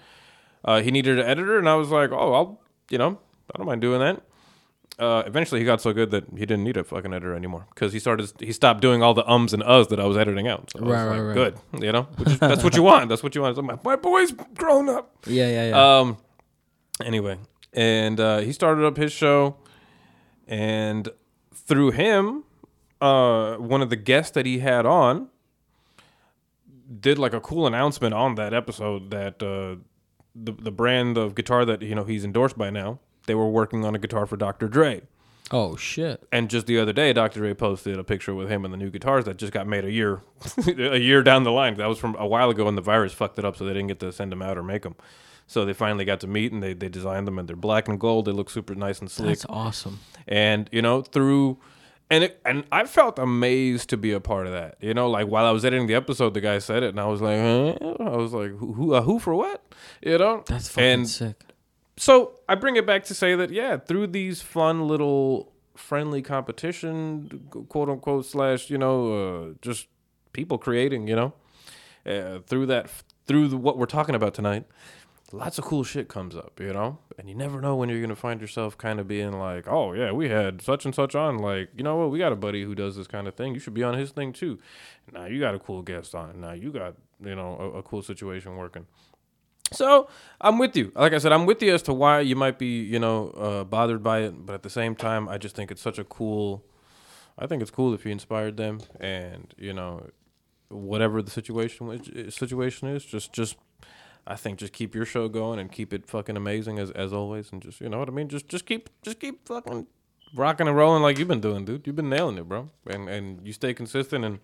uh, he needed an editor, and I was like, oh, I'll you know, I don't mind doing that. Uh, eventually, he got so good that he didn't need a fucking editor anymore because he started. He stopped doing all the ums and uhs that I was editing out. So I was Right, right, like, right. Good, you know, is- that's what you want. That's what you want. So my, my boy's grown up. [LAUGHS] Yeah, yeah, yeah. Um. Anyway, and uh, he started up his show, and through him, uh, one of the guests that he had on did like a cool announcement on that episode that uh, the the brand of guitar that you know he's endorsed by now they were working on a guitar for Dr. Dre. oh shit. And just the other day, Dr. Dre posted a picture with him and the new guitars that just got made a year, [LAUGHS] a year down the line. That was from a while ago, and the virus fucked it up, so they didn't get to send them out or make them. So they finally got to meet, and they, they designed them, and they're black and gold. They look super nice and slick. That's awesome. and you know through, and it, and I felt amazed to be a part of that. You know, like while I was editing the episode, the guy said it, and I was like, huh? I was like, who who, uh, who for what? You know, That's fucking and sick. So I bring it back to say that yeah, through these fun little friendly competition, quote unquote slash, you know, uh, just people creating, you know, uh, through that, through the, what we're talking about tonight, lots of cool shit comes up, you know, and you never know when you're gonna find yourself kind of being like, oh yeah, we had such and such on, like, you know what, we got a buddy who does this kind of thing, you should be on his thing too. Now you got a cool guest on. Now you got you know a, a cool situation working. So I'm with you. Like I said, I'm with you as to why you might be, you know, uh, bothered by it. But at the same time, I just think it's such a cool. I think it's cool if you inspired them, and you know, whatever the situation was- situation is, just just. I think just keep your show going and keep it fucking amazing as as always, and just you know what I mean. Just just keep just keep fucking rocking and rolling like you've been doing, dude. You've been nailing it, bro, and and you stay consistent and.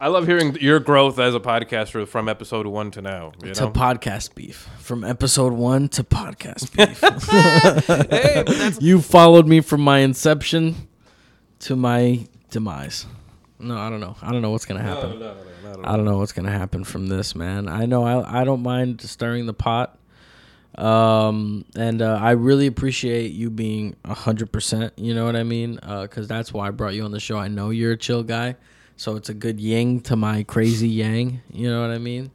I love hearing your growth as a podcaster from episode one to now. You To know? podcast beef. From episode one to podcast [LAUGHS] beef. hey, you followed me from my inception to my demise. No, I don't know. I don't know what's gonna happen. no, no, no, not at I don't know what's gonna happen from this, man. I know I I don't mind stirring the pot, um, and uh, I really appreciate you being hundred percent. You know what I mean? Because that's why I brought you on the show. I know you're a chill guy, so it's a good yang to my crazy yang. You know what I mean?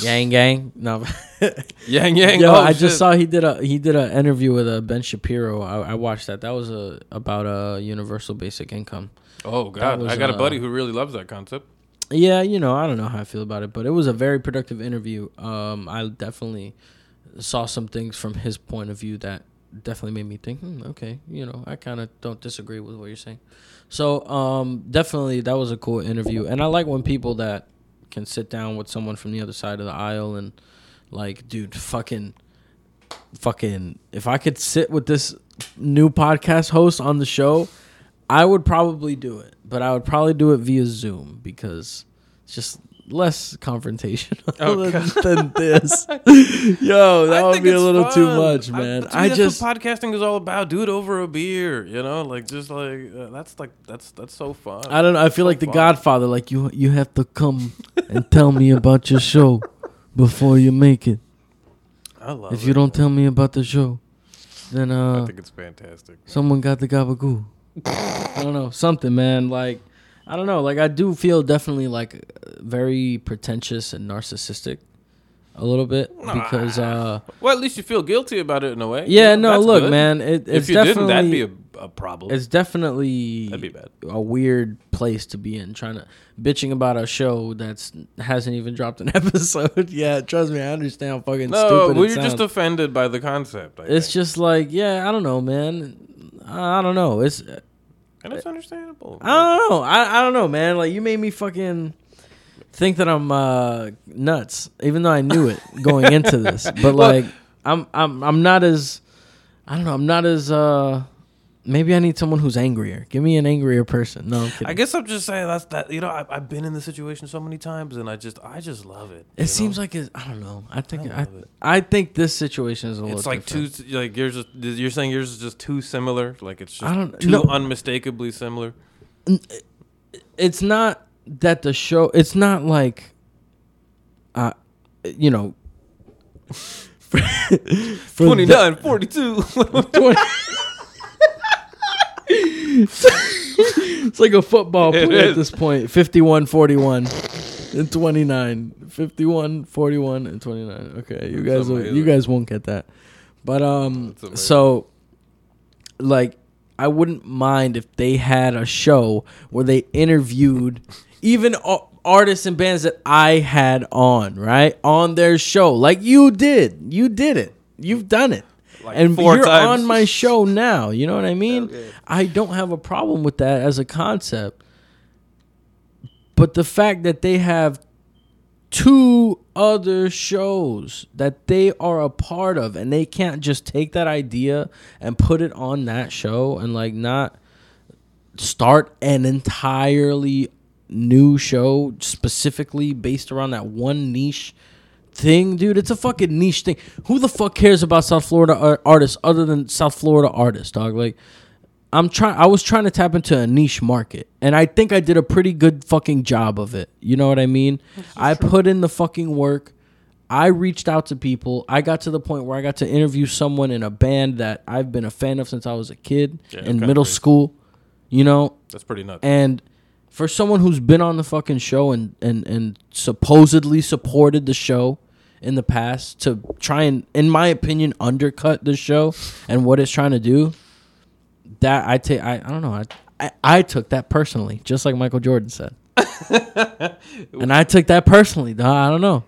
yang gang. No, [LAUGHS] Yang Yang. Yo, oh, I shit. just saw he did a he did an interview with uh, Ben Shapiro. I, I watched that. That was a about a universal basic income. Oh God, was, I got a buddy who really loves that concept. Yeah, you know, I don't know how I feel about it, but it was a very productive interview. Um, I definitely saw some things from his point of view that definitely made me think, hmm, okay, you know, I kind of don't disagree with what you're saying. So, um, definitely that was a cool interview, and I like when people that can sit down with someone from the other side of the aisle and like, dude, fucking, fucking, if I could sit with this new podcast host on the show, I would probably do it, but I would probably do it via Zoom because it's just less confrontation [LAUGHS] Oh, than, than this. [LAUGHS] Yo, that I would be a little too fun. much, I- man. I, that's just what podcasting is all about. Do it over a beer, you know, like just like uh, that's like that's that's so fun. I don't know. I feel So like the. Godfather. Like you, you have to come and tell me about your show [LAUGHS] before you make it. I love If it. you don't tell me about the show, then I uh, think it's fantastic. someone got the gabagoo. I don't know something, man. Like I don't know. Like I do feel definitely like very pretentious and narcissistic. a little bit because uh Well, at least you feel guilty about it in a way. yeah You know, no look good. man it, it's If you didn't, definitely that'd be a, a problem. it's definitely That'd be bad. a weird place to be in trying to bitching about a show that's hasn't even dropped an [LAUGHS] episode yet trust me i understand how fucking no, stupid we're it just offended by the concept. I it's think. just like yeah i don't know man i I don't know it's and it's understandable. I don't know. I, I don't know, man. Like you made me fucking think that I'm uh, nuts, even though I knew it going into this. [LAUGHS] But like I'm I'm I'm not as I don't know. I'm not as uh. Maybe I need someone who's angrier. Give me an angrier person. No. I guess I'm just saying that's that. You know, I, I've been in this situation so many times, and I just, I just love it. it seems know? like it's, I don't know. I think I I. I think this situation is a little. it's like different. too, like yours. Is, you're saying yours is just too similar. Like it's just I don't- too no. unmistakably similar. It's not that the show. It's not like, uh, you know. [LAUGHS] for the- 29, 42. [LAUGHS] 20 it's like a football play at is. this point 51 41 and 29 51 41 and 29 okay you guys will, you guys won't get that but um so like i wouldn't mind if they had a show where they interviewed even artists and bands that i had on right on their show like you did you did it you've done it Like and you're times. on my show now. You know what I mean? Okay. I don't have a problem with that as a concept. But the fact that they have two other shows that they are a part of and they can't just take that idea and put it on that show and like not start an entirely new show specifically based around that one niche thing, dude. It's a fucking niche thing. Who the fuck cares about South Florida ar- artists other than South Florida artists, dog? Like, I'm trying. I was trying to tap into a niche market, and I think I did a pretty good fucking job of it. You know what I mean? I put in the fucking work. I reached out to people. I got to the point where I got to interview someone in a band that I've been a fan of since I was a kid Yeah, in middle crazy. school. You know, That's pretty nuts. and for someone who's been on the fucking show and, and, and supposedly supported the show in the past to try and, in my opinion, undercut the show and what it's trying to do, that I take, I, I don't know, I, I, I took that personally, just like Michael Jordan said. [LAUGHS] and I took that personally. I don't know.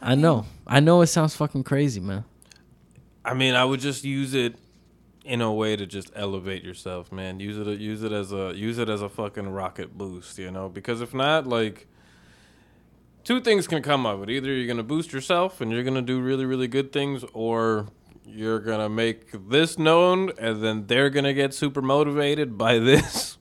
I know. I know it sounds fucking crazy, man. I mean, I would just use it in a way to just elevate yourself, man. Use it, use it as a, use it as a fucking rocket boost, you know. Because if not, like, two things can come of it. Either you're gonna boost yourself and you're gonna do really, really good things, or you're gonna make this known, and then they're gonna get super motivated by [LAUGHS] this,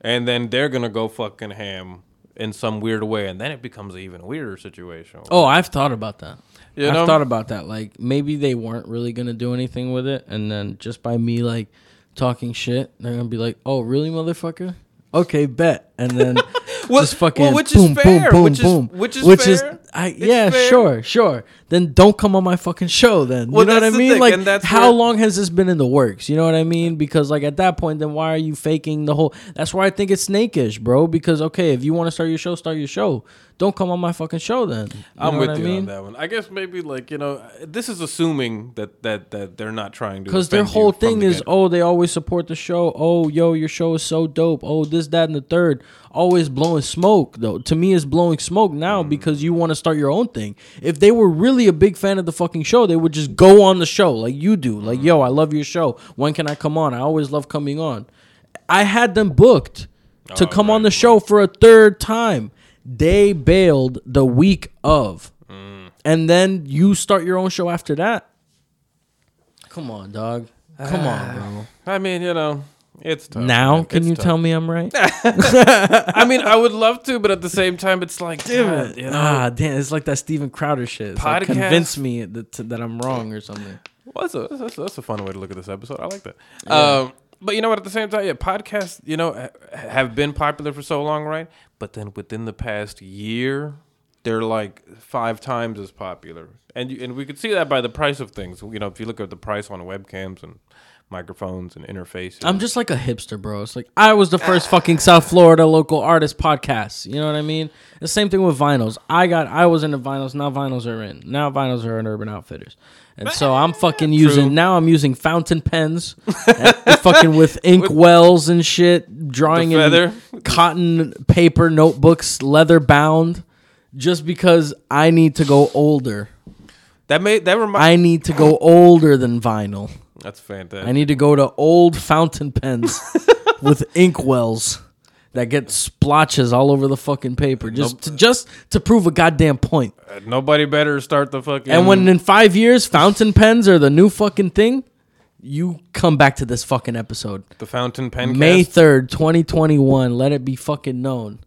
and then they're gonna go fucking ham in some weird way, and then it becomes an even weirder situation. Oh, I've thought about that. You I've thought about that. Like maybe they weren't really gonna do anything with it, and then just by me like talking shit, they're gonna be like, "Oh, really, motherfucker? Okay, bet." And then [LAUGHS] Well- just fucking well, which is boom, fair, boom, boom, which is- boom, which is fair. I It's yeah, fair. sure, sure. Then don't come on my fucking show. Then Well, you know what I mean? thing, like, that's how where- long has this been in the works? You know what I mean? Because like at that point, then why are you faking the whole? That's why I think it's snakish, bro. Because okay, if you want to start your show, start your show. Don't come on my fucking show then. You I'm with you mean? on that one. I guess maybe like you know, this is assuming that that that they're not trying to Because their whole thing the is, get-go. oh, they always support the show. Oh, yo, your show is so dope. Oh, this, that, and the third. Always blowing smoke, though. To me, it's blowing smoke now Mm. because you want to start your own thing. If they were really a big fan of the fucking show, they would just go on the show like you do. Like, yo, I love your show. When can I come on? I always love coming on. I had them booked to Oh, come on the show for a third time. They bailed the week of. Mm. And then you start your own show after that. Come on, dog. Come on, bro. I mean, you know, it's tough. Now, man. can It's you tough. tell me I'm right? [LAUGHS] I mean, I would love to, but at the same time, it's like, damn, you know, ah, damn, it's like that Steven Crowder shit. It's like, Podcast- convince me that, that I'm wrong or something. well, that's a that's, that's a fun way to look at this episode. I like that. Um, but you know what? At the same time, yeah, podcasts, you know, ha- have been popular for so long, right? But then within the past year, they're like five times as popular, and you, and we could see that by the price of things. You know, if you look at the price on webcams and microphones and interfaces. I'm just like a hipster, bro. It's like I was the first ah. fucking South Florida local artist podcast. You know what I mean? The same thing with vinyls. I got I was into vinyls. Now vinyls are in. Now vinyls are in Urban Outfitters. And so I'm fucking using now I'm using fountain pens, and [LAUGHS] fucking with ink wells and shit, drawing in cotton paper notebooks, leather bound, just because I need to go older. that made that remind. I need to go older than vinyl. That's fantastic. I need to go to old fountain pens [LAUGHS] with ink wells that get splotches all over the fucking paper just to just to prove a goddamn point. Uh, Nobody better start the fucking. And when in 5 years fountain pens are the new fucking thing, you come back to this fucking episode. the fountain pen May 3rd, 2021, let it be fucking known.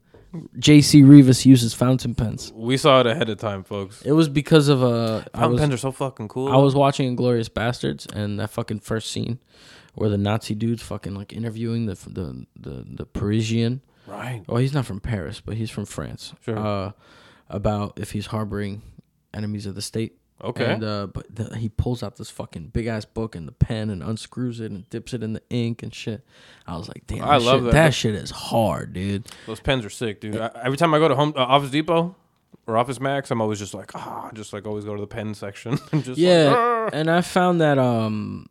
JC Rivas uses fountain pens. we saw it ahead of time, folks. It was because of uh Fountain was pens are so fucking cool. I was watching Inglourious Basterds and that fucking first scene where the Nazi dude's fucking like interviewing the the the, the Parisian. right. Oh, he's not from Paris, but he's from France. Sure. Uh, about if he's harboring enemies of the state. Okay. And uh, but the, he pulls out this fucking big ass book and the pen and unscrews it and dips it in the ink and shit. I was like, damn, I that love shit, that. That shit is hard, dude. Those pens are sick, dude. I, every time I go to Home uh, Office Depot or Office Max, I'm always just like, ah, just like always go to the pen section [LAUGHS] and just Yeah, Like, and I found that um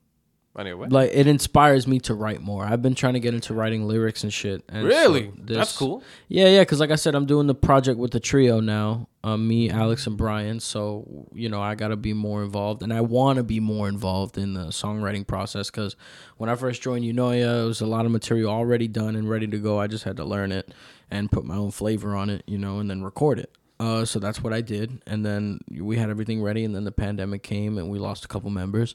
Anyway, like it inspires me to write more. I've been trying to get into writing lyrics and shit. And so really, this- that's cool. Yeah, yeah, because like I said, I'm doing the project with the trio now. Um, me, Alex, and Brian. So you know, I gotta be more involved, and I want to be more involved in the songwriting process. Because when I first joined Unoya, it was a lot of material already done and ready to go. I just had to learn it and put my own flavor on it, you know, and then record it. Uh, so that's what I did, and then we had everything ready, and then the pandemic came, and we lost a couple members.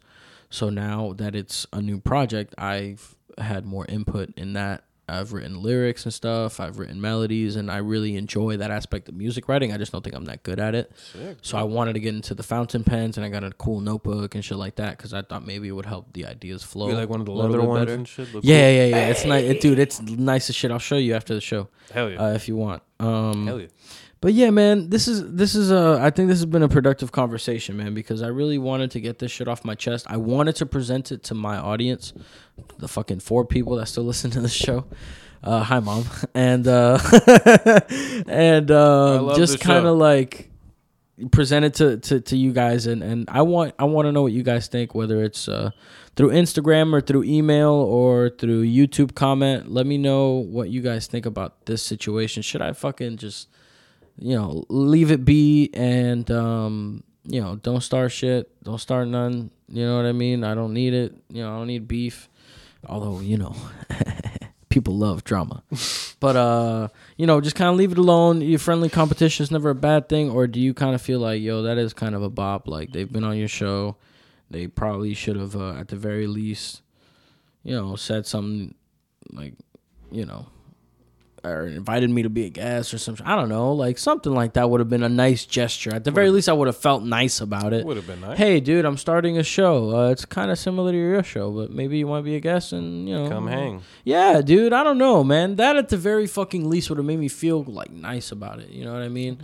So now that it's a new project, I've had more input in that. I've written lyrics and stuff. I've written melodies, and I really enjoy that aspect of music writing. I just don't think I'm that good at it. So I wanted to get into the fountain pens, and I got a cool notebook and shit like that because I thought maybe it would help the ideas flow. Be like one of the leather ones better. and shit. look Yeah, yeah, yeah. It's nice, it, dude. It's nice as shit. I'll show you after the show. Hell yeah, uh, if you want. Um, hell yeah. But yeah, man, this is this is uh I think this has been a productive conversation, man, because I really wanted to get this shit off my chest. I wanted to present it to my audience, the fucking four people that still [LAUGHS] listen to this show. Uh, hi, mom, [LAUGHS] and uh, [LAUGHS] and uh, just kind of like present it to, to, to you guys, and, and I want I want to know what you guys think, whether it's uh, through Instagram or through email or through YouTube comment. Let me know what you guys think about this situation. Should I fucking just you know, leave it be and um, you know, don't start shit, don't start none. You know what I mean? I don't need it. You know, I don't need beef. Although, you know, [LAUGHS] people love drama. [LAUGHS] but uh, you know, just kind of leave it alone. Your friendly competition is never a bad thing or do you kind of feel like, yo, that is kind of a bop like they've been on your show. They probably should have uh, at the very least, you know, said something like, you know, or invited me to be a guest or something. I don't know, like something like that would have been a nice gesture. At the very least, I would have felt nice about it. Would have been nice. Hey, dude, I'm starting a show. Uh, it's kind of similar to your show, but maybe you want to be a guest and you know, Come hang. Yeah, dude. I don't know, man. That at the very fucking least would have made me feel like nice about it. You know what I mean?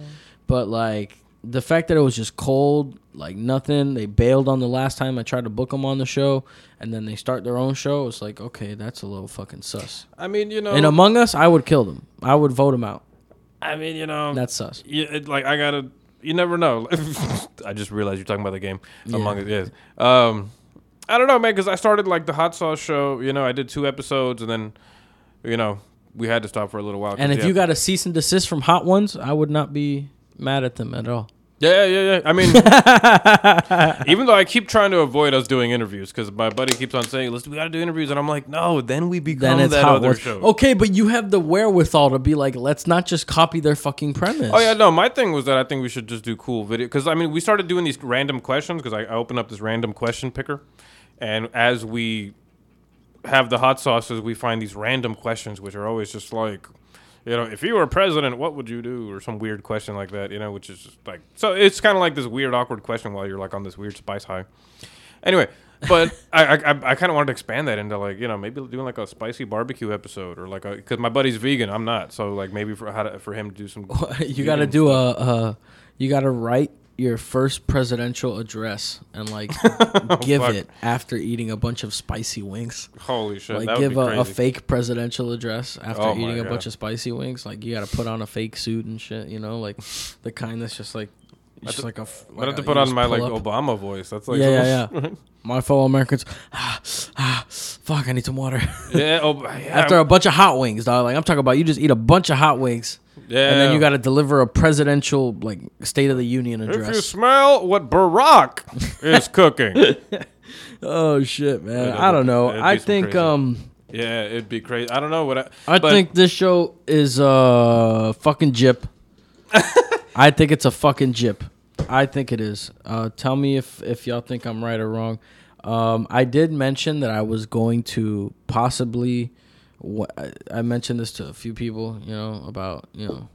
But like the fact that it was just cold, like nothing. They bailed on the last time I tried to book them on the show, and then they start their own show. It's like, okay, that's a little fucking sus. I mean, you know. And Among Us, I would kill them. I would vote them out. I mean, you know. That's sus. Yeah, it, like I gotta. You never know. [LAUGHS] I just realized you're talking about the game Among Us. Yes. Um, I don't know, man, because I started like the hot sauce show. You know, I did two episodes, and then, you know, we had to stop for a little while. And if the you got a cease and desist from Hot Ones, I would not be mad at them at all. Yeah, yeah, yeah. I mean, [LAUGHS] even though I keep trying to avoid us doing interviews because my buddy keeps on saying, "Listen, we got to do interviews," and I'm like, "No, then we become Then that other show." Okay, but you have the wherewithal to be like, let's not just copy their fucking premise. Oh yeah, no. My thing was that I think we should just do cool video because I mean we started doing these random questions because I, I opened up this random question picker, and as we have the hot sauces, we find these random questions which are always just like, you know, if you were president, what would you do, or some weird question like that, you know, which is just like so it's kind of like this weird awkward question while you're like on this weird spice high. Anyway. But [LAUGHS] I I, I kind of wanted to expand that into like you know maybe doing like a spicy barbecue episode or like because my buddy's vegan I'm not so like maybe for how to, for him to do some [LAUGHS] you got to do a, a, uh, you got to write your first presidential address and like [LAUGHS] give Oh, fuck. it after eating a bunch of spicy wings. Holy shit! Like that would give a, a fake presidential address after Oh eating a bunch of spicy wings. Like you got to put on a fake suit and shit. You know, like the kind that's just like just like a. f- I like have to put on my like up. Obama voice. That's like yeah, yeah, yeah. [LAUGHS] My fellow Americans, ah, ah, fuck, I need some water. yeah. Oh, [LAUGHS] yeah. After a bunch of hot wings, dog. Like I'm talking about, you just eat a bunch of hot wings, yeah. and then you got to deliver a presidential like State of the Union address. If you smell what Barack is [LAUGHS] cooking, oh shit, man! It'd- I don't know. I think crazy. um, yeah, it'd be crazy. I don't know what I. I think this show is uh fucking jip. [LAUGHS] I think it's a fucking jip. I think it is. Uh, tell me if if y'all think I'm right or wrong. Um, I did mention that I was going to possibly. Wh- I- I mentioned this to a few people, you know, about you know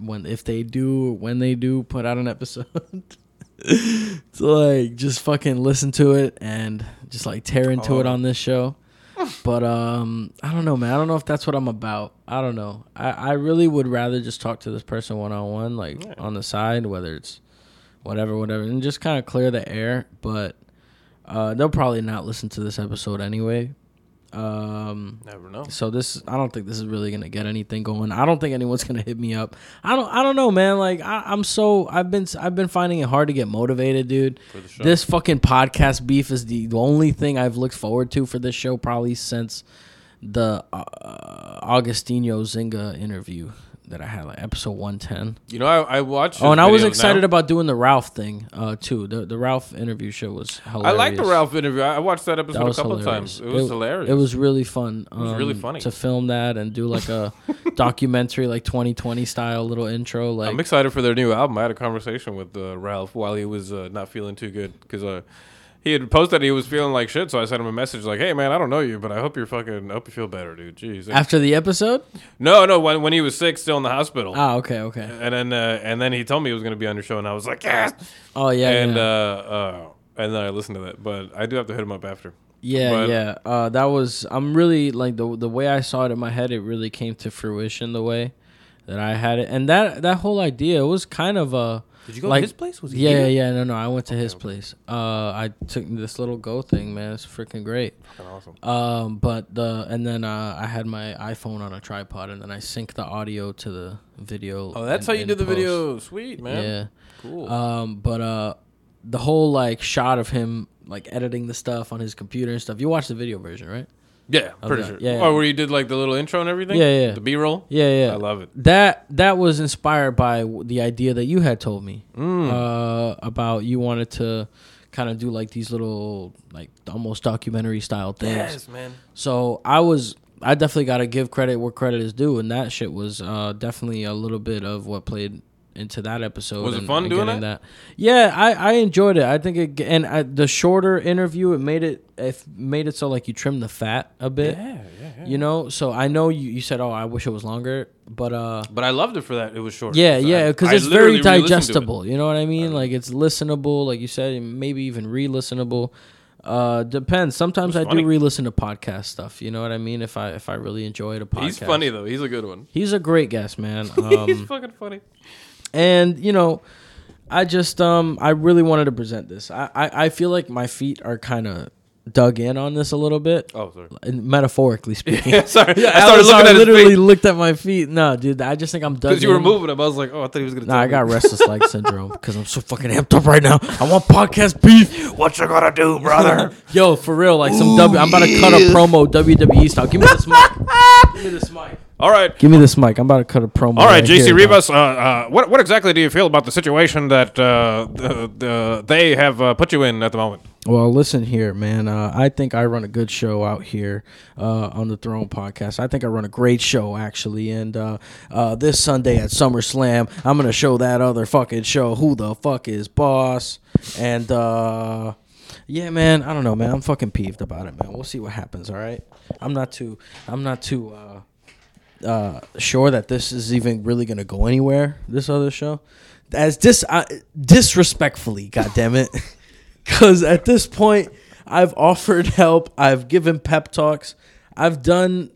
when if they do when they do put out an episode. [LAUGHS] to like just fucking listen to it and just like tear into it Oh. on this show. But um, I don't know, man. I don't know if that's what I'm about. I don't know. I, I really would rather just talk to this person one on one, like Yeah. on the side, whether it's whatever, whatever, and just kind of clear the air. But uh, they'll probably not listen to this episode anyway. Um, never know. so this, I don't think this is really gonna get anything going. I don't think anyone's [LAUGHS] gonna hit me up. I don't, I don't know, man. Like I, I'm so, I've been, I've been finding it hard to get motivated, dude. For the show. This fucking podcast beef is the, the only thing I've looked forward to for this show probably since the uh, Augustino Zinga interview that I had, like episode 110. You know, I, I watched. Oh, and I was excited now. about doing the Ralph thing uh, too. The the Ralph interview show was hilarious. I like the Ralph interview. I watched that episode That a couple hilarious. times. It was hilarious. It was really fun. It was really um, funny. to film that and do like a [LAUGHS] documentary, like 2020 style little intro. Like I'm excited for their new album. I had a conversation with uh, Ralph while he was uh, not feeling too good because uh, he had posted he was feeling like shit. So I sent him a message like, "Hey man, I don't know you, but I hope you're fucking. I hope you feel better, dude. Jeez." after the episode. no, no, when when he was sick, still in the hospital. Oh, okay, okay. and then uh, and then he told me he was gonna be on your show, and I was like, yes. Oh yeah, and yeah. uh, uh, and then I listened to that, but I do have to hit him up after. Yeah, But- yeah. Uh, that was. I'm really like the the way I saw it in my head. It really came to fruition the way that I had it, and that that whole idea was kind of a. Did you go like, to his place? Was he yeah, here? yeah. No, no. I went to his place. Uh, I took this little go thing, man. It's freaking great. Fucking awesome. Um, but the and then uh, I had my iPhone on a tripod, and then I sync the audio to the video. Oh, that's how you did the post. video. Sweet man. Yeah. Cool. Um, but uh, the whole like shot of him like editing the stuff on his computer and stuff. You watched the video version, right? Yeah, pretty that. sure. Yeah, yeah. Oh, where you did like the little intro and everything. Yeah, yeah. The B roll. Yeah, yeah. I love it. That that was inspired by the idea that you had told me Mm. uh, about you wanted to kind of do like these little like almost documentary style things. man. So I was I definitely got to give credit where credit is due, and that shit was uh, definitely a little bit of what played into that episode. Was it and- fun and doing getting that? Yeah, I, I enjoyed it. I think it and I, the shorter interview it made it it made it so like you trim the fat a bit. Yeah, yeah, yeah. You know, so I know you, you said, "Oh, I wish it was longer," but uh, But I loved it for that. It was short. yeah, I- yeah, because it's very re-listened it. digestible. You know what I mean? Like it's listenable, like you said, maybe even re-listenable. Uh, depends. Sometimes I funny. do re-listen to podcast stuff. You know what I mean? If I if I really enjoyed a podcast, He's funny though. He's a good one. He's a great guest, man. [LAUGHS] He's Um, fucking funny. And you know, I just um I really wanted to present this. I I, I feel like my feet are kind of dug in on this a little bit, Oh, sorry. metaphorically [LAUGHS] speaking. Yeah, sorry. I Alex, started looking at literally looked at my feet. No, dude, I just think I'm dug because you were moving them, I was like, oh, I thought he was gonna. Nah, I got restless leg [LAUGHS] syndrome because I'm so fucking amped up right now. I want podcast beef. What you gonna do, brother? [LAUGHS] Yo, for real, like some W. I'm about to cut a promo WWE style. Give me this mic. Give me this mic. All right. Give me this mic. I'm about to cut a promo. All right, here, JC. Rivas. Uh, uh, what what exactly do you feel about the situation that uh, the, the, they have uh, put you in at the moment? Well, listen here, man. Uh, I think I run a good show out here uh, on the Throne podcast. I think I run a great show, actually. And uh, uh, this Sunday at SummerSlam, I'm going to show that other fucking show, Who the Fuck is Boss? And uh, yeah, man, I don't know, man. I'm fucking peeved about it, man. We'll see what happens, all right? I'm not too, I'm not too uh, sure that this is even really to go anywhere, this other show. As dis- uh, disrespectfully, [LAUGHS] goddammit. [LAUGHS] Because at this point, I've offered help. I've given pep talks. I've done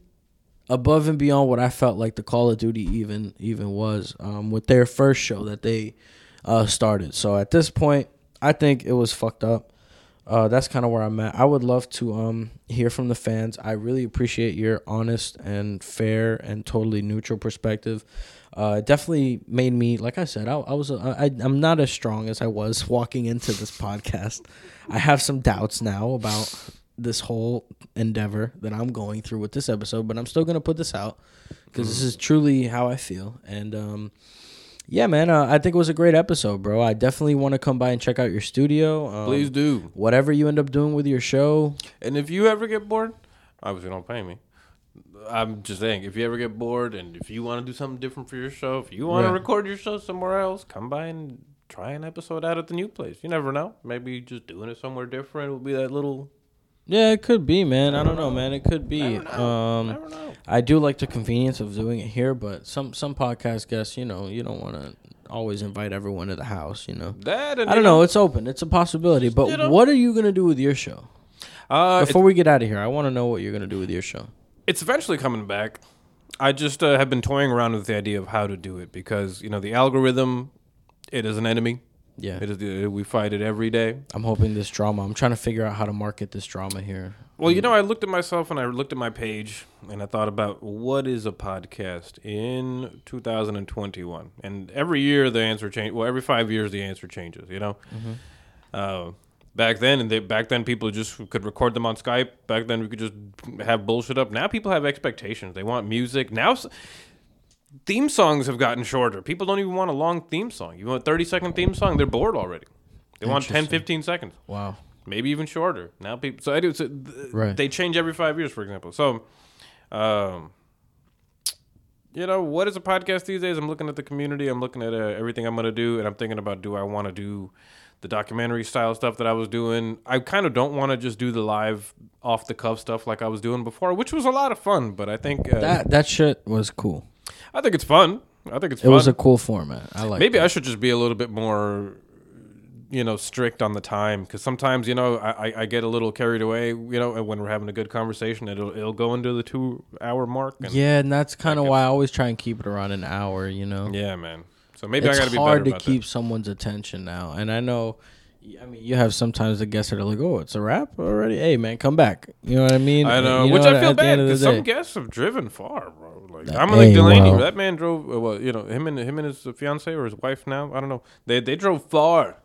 above and beyond what I felt like the Call of Duty even even was um, with their first show that they uh, started. So at this point, I think it was fucked up. Uh, that's kind of where I'm at. I would love to um hear from the fans. I really appreciate your honest and fair and totally neutral perspective. Uh, it definitely made me, like I said, I, I was I, I'm not as strong as I was [LAUGHS] walking into this podcast. I have some doubts now about this whole endeavor that I'm going through with this episode, but I'm still gonna put this out because this is truly how I feel. And um, yeah, man, uh, I think it was a great episode, bro. I definitely want to come by and check out your studio. Um, Please do. Whatever you end up doing with your show, And if you ever get bored, obviously don't pay me. I'm just saying, if you ever get bored and if you want to do something different for your show, if you want Right. to record your show somewhere else, come by and try an episode out at the new place. You never know. Maybe just doing it somewhere different will be that little. Yeah, it could be, man. I don't know, man. It could be. Um, know. I do like the convenience of doing it here, but some some podcast guests, you know, you don't want to always invite everyone to the house, you know. That I don't know. It's open. It's a possibility. But what are you gonna do with your show? Uh, Before we get out of here, I want to know what you're gonna do with your show. it's eventually coming back. I just uh, have been toying around with the idea of how to do it because you know the algorithm, it is an enemy. Yeah, It is we fight it every day. I'm hoping this drama. I'm trying to figure out how to market this drama here. Well, you know, I looked at myself and I looked at my page and I thought about what is a podcast in 2021. And every year the answer change. Well, every five years the answer changes. You know, uh, back then and they, back then people just could record them on Skype. Back then we could just have bullshit up. Now people have expectations. They want music. Now theme songs have gotten shorter. People don't even want a long theme song. You want a 30 second theme song? They're bored already. They want 10, 15 seconds Wow. maybe even shorter. Now people, so I do. So th- Right. They change every five years, for example. So, um, you know, what is a podcast these days? I'm looking at the community. I'm looking at uh, everything I'm gonna do, and I'm thinking about do I want to do the documentary style stuff that I was doing. I kind of don't want to just do the live off the cuff stuff like I was doing before, which was a lot of fun. But I think uh, That that shit was cool. I think it's fun. I think it's It fun. was a cool format. I like. Maybe I should just be a little bit more, you know, strict on the time because sometimes you know I, I- get a little carried away. You know, when we're having a good conversation, it'll it'll go into the two hour mark. And Yeah, and that's kind of why I always try and keep it around an hour. You know. yeah, man. So maybe it's I got to be hard to keep someone's attention now, and I know. I mean, you have sometimes the guests that are like, "Oh, it's a wrap already." Hey, man, come back. You know what I mean? I know, You which what? I feel bad end of the because some guests have driven far, bro. Like That- I'm like hey, Delaney. well. That man drove. Uh, well, you know, him and him and his fiance or his wife now. I don't know. They they drove far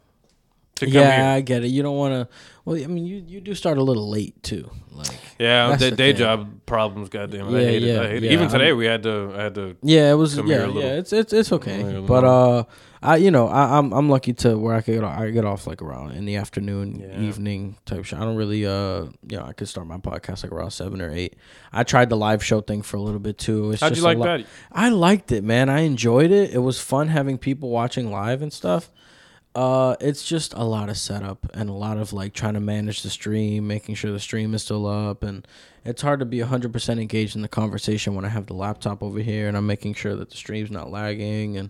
Yeah, here. I get it. You don't want to. Well, I mean, you you do start a little late too. Like, Yeah, the day thing. job problems. Goddamn, it. I Yeah, hate it. I hate it. Even I'm- today, we had to. I had to. yeah, it was. Come here Yeah, a little. yeah. It's it's it's okay. But uh, I you know I, I'm I'm lucky to where I could get off, I get off like around in the afternoon, Yeah. evening type show. I don't really uh you know I could start my podcast like around seven or eight. I tried the live show thing for a little bit too. It's How'd just you like lot- that? I liked it, man. I enjoyed it. It was fun having people watching live and stuff. Uh, it's just a lot of setup and a lot of like trying to manage the stream, making sure the stream is still up, and it's hard to be hundred percent engaged in the conversation when I have the laptop over here and I'm making sure that the stream's not lagging and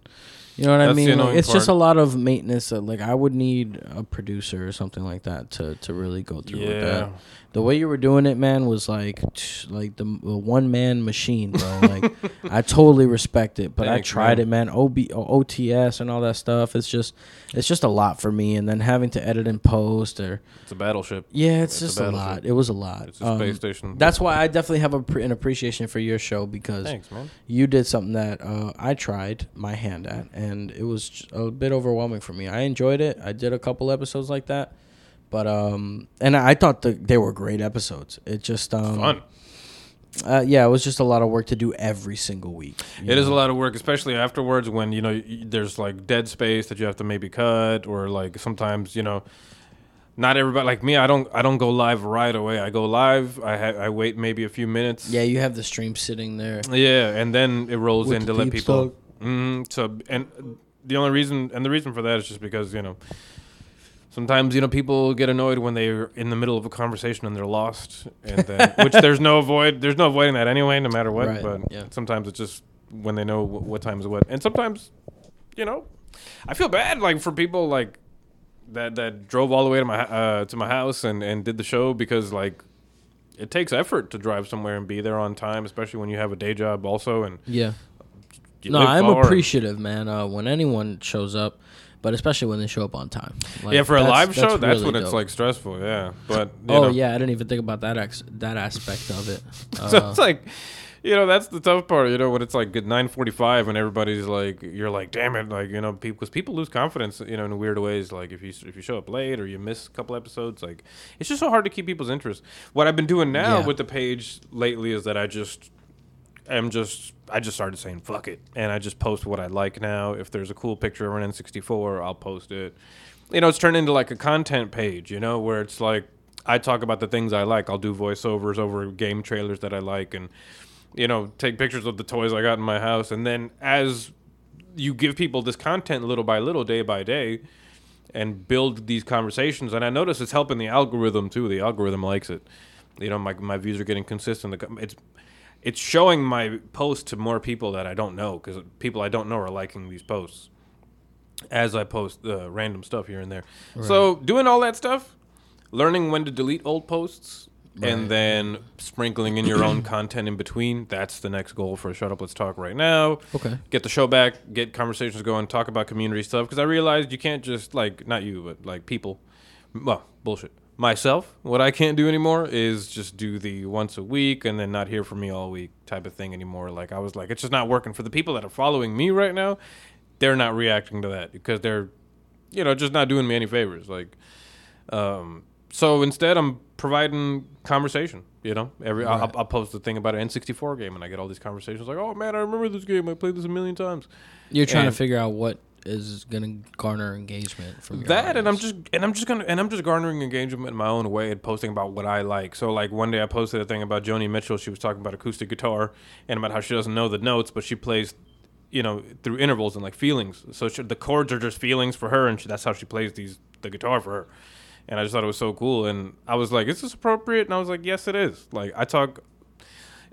you know what I That's the mean. Like, it's just a lot of maintenance. That, like I would need a producer or something like that to to really go through with Yeah. that. The way you were doing it, man, was like [SNIFFS] like the, the one man machine, bro. Like [LAUGHS] I totally respect it, but Thanks, I tried man. it, man. OB, OTS and all that stuff. It's just it's just a lot for me, and then having to edit and post or It's a battleship. yeah, it's, It's just a, battleship. lot. It was a lot. It's a Um, space station. That's why I definitely have a, pre- an appreciation for your show because Thanks, man. you did something that uh, I tried my hand at, and it was a bit overwhelming for me. I enjoyed it. I did a couple episodes like that, but um, and I thought that they were great episodes. It just um, Fun. Uh, yeah, it was just a lot of work to do every single week. It is a lot of work, especially afterwards when you know there's like dead space that you have to maybe cut, or like sometimes you know, not everybody like me. I don't I don't go live right away. I go live. I ha- I wait maybe a few minutes. Yeah, you have the stream sitting there. Yeah, and then it rolls With in to let people. Mm, so and the only reason and the reason for that is just because you know. Sometimes you know people get annoyed when they're in the middle of a conversation and they're lost, and then, which there's no avoid there's no avoiding that anyway, no matter what. Right, But yeah. sometimes it's just when they know wh- what time is what, and sometimes, you know, I feel bad like for people like that that drove all the way to my uh, to my house and and did the show because like it takes effort to drive somewhere and be there on time, especially when you have a day job also and Yeah. no, I'm appreciative, man. Uh, when anyone shows up, but especially when they show up on time. Like, yeah, for a that's- live show, that's really when it's like stressful. Yeah, but [LAUGHS] you Oh know. yeah, I didn't even think about that ex- that aspect of it. [LAUGHS] So Uh, it's like, you know, that's the tough part. You know, when it's like at nine forty-five and everybody's like, you're like, damn it, like you know, people because people lose confidence, you know, in weird ways. Like if you if you show up late or you miss a couple episodes, like it's just so hard to keep people's interest. What I've been doing now Yeah. with the page lately is that I just am just I just started saying fuck it, and I just post what I like now. If there's a cool picture of an N64, I'll post it. You know, it's turned into like a content page. You know, where it's like I talk about the things I like. I'll do voiceovers over game trailers that I like, and you know, take pictures of the toys I got in my house, and then as you give people this content little by little, day by day, and build these conversations. And I notice it's helping the algorithm too. The algorithm likes it. You know, my my views are getting consistent. It's it's showing my post to more people that I don't know because people I don't know are liking these posts as I post uh, random stuff here and there. So doing all that stuff, learning when to delete old posts. Right. And then sprinkling in your own [CLEARS THROAT] content in between. That's the next goal for Shut Up, Let's Talk right now okay. get the show back, get conversations going, talk about community stuff. Because I realized you can't just like not you, but like people. Well, bullshit. Myself, what I can't do anymore is just do the once a week and then not hear from me all week type of thing anymore. Like I was like, it's just not working for the people that are following me right now. They're not reacting to that because they're, you know, just not doing me any favors. Like, um, so instead, I'm providing conversation. You know, every I'll, I'll post a thing about an N64 game, and I get all these conversations like, "Oh man, I remember this game. I played this a million times." You're trying And- to figure out what is gonna garner engagement from your that, and I'm just and I'm just gonna and I'm just garnering engagement in my own way and posting about what I like. So like one day I posted a thing about Joni Mitchell. She was talking about acoustic guitar and about how she doesn't know the notes, but she plays, you know, through intervals and like feelings. So she, the chords are just feelings for her, and she, that's how she plays these the guitar for her. And I just thought it was so cool, and I was like, "Is this appropriate?" And I was like, "Yes, it is." Like I talk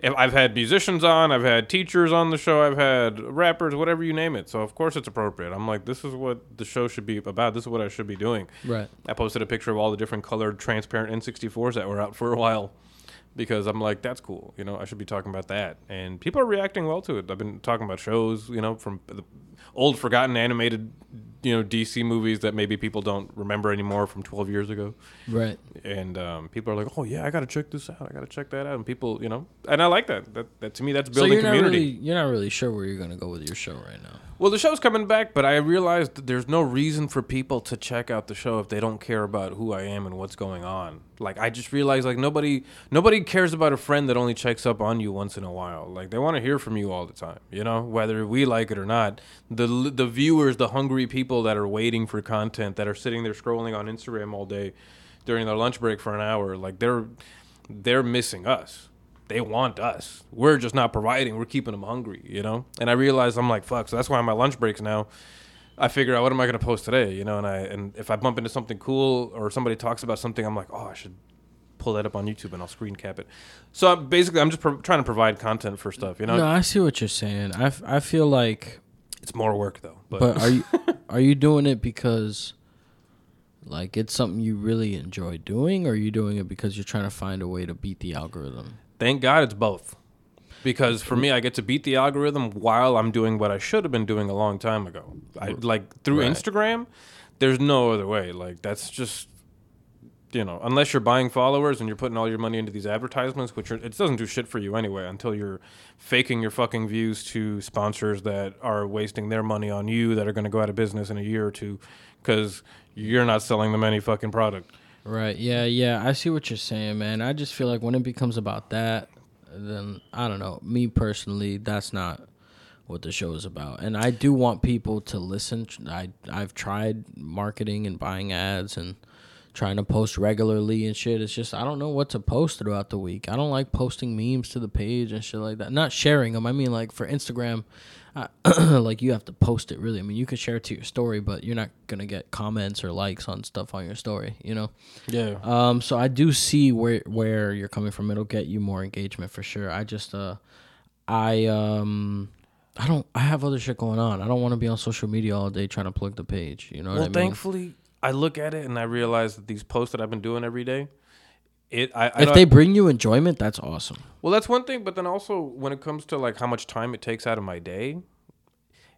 I've had musicians on, I've had teachers on the show, I've had rappers, whatever you name it. So of course it's appropriate. I'm like, this is what the show should be about. This is what I should be doing. right. I posted a picture of all the different colored transparent N64s that were out for a while because I'm like, that's cool. You know, I should be talking about that. And people are reacting well to it. I've been talking about shows, you know, from the old forgotten animated, you know, DC movies that maybe people don't remember anymore from 12 years ago Right. and um, people are like, "Oh yeah, I got to check this out. I got to check that out." And people, you know, and I like that. That, that to me, that's So building you're not community. really you're not really sure where you're gonna go with your show right now. Well, the show's coming back, but I realized that there's no reason for people to check out the show if they don't care about who I am and what's going on. Like I just realized, like nobody, nobody cares about a friend that only checks up on you once in a while. Like they want to hear from you all the time. You know, whether we like it or not. The the viewers, the hungry people that are waiting for content, that are sitting there scrolling on Instagram all day during their lunch break for an hour, like they're they're missing us. They want us. We're just not providing. We're keeping them hungry, you know. And I realized I'm like, fuck. So that's why on my lunch breaks now, I figure out what am I going to post today, you know. And I and if I bump into something cool or somebody talks about something, I'm like, oh, I should pull that up on YouTube and I'll screen cap it. So I'm, basically, I'm just pro- trying to provide content for stuff, you know. No, I see what you're saying. I, f- I feel like, It's more work though. But, but are you [LAUGHS] are you doing it because like it's something you really enjoy doing, or are you doing it because you're trying to find a way to beat the algorithm? Thank God it's both. Because for me, I get to beat the algorithm while I'm doing what I should have been doing a long time ago. I like through Right. Instagram. There's no other way. Like that's just, you know, unless you're buying followers and you're putting all your money into these advertisements, which are, it doesn't do shit for you anyway until you're faking your fucking views to sponsors that are wasting their money on you that are going to go out of business in a year or two because you're not selling them any fucking product. Right. Yeah. Yeah. I see what you're saying, man. I just feel like when it becomes about that, then I don't know. Me personally, that's not what the show is about. And I do want people to listen. I I've tried marketing and buying ads and trying to post regularly and shit. It's just I don't know what to post throughout the week. I don't like posting memes to the page and shit like that. Not sharing them. I mean, like for Instagram, uh, [CLEARS THROAT] like you have to post it really. I mean, you can share it to your story, but you're not gonna get comments or likes on stuff on your story. You know. Yeah. Um, so I do see where where you're coming from. It'll get you more engagement for sure. I just uh, I um, I don't. I have other shit going on. I don't want to be on social media all day trying to plug the page. You know well, what I mean? thankfully, I look at it and I realize that these posts that I've been doing every day, it I, I if they bring you enjoyment, that's awesome. well, that's one thing. But then also when it comes to like how much time it takes out of my day,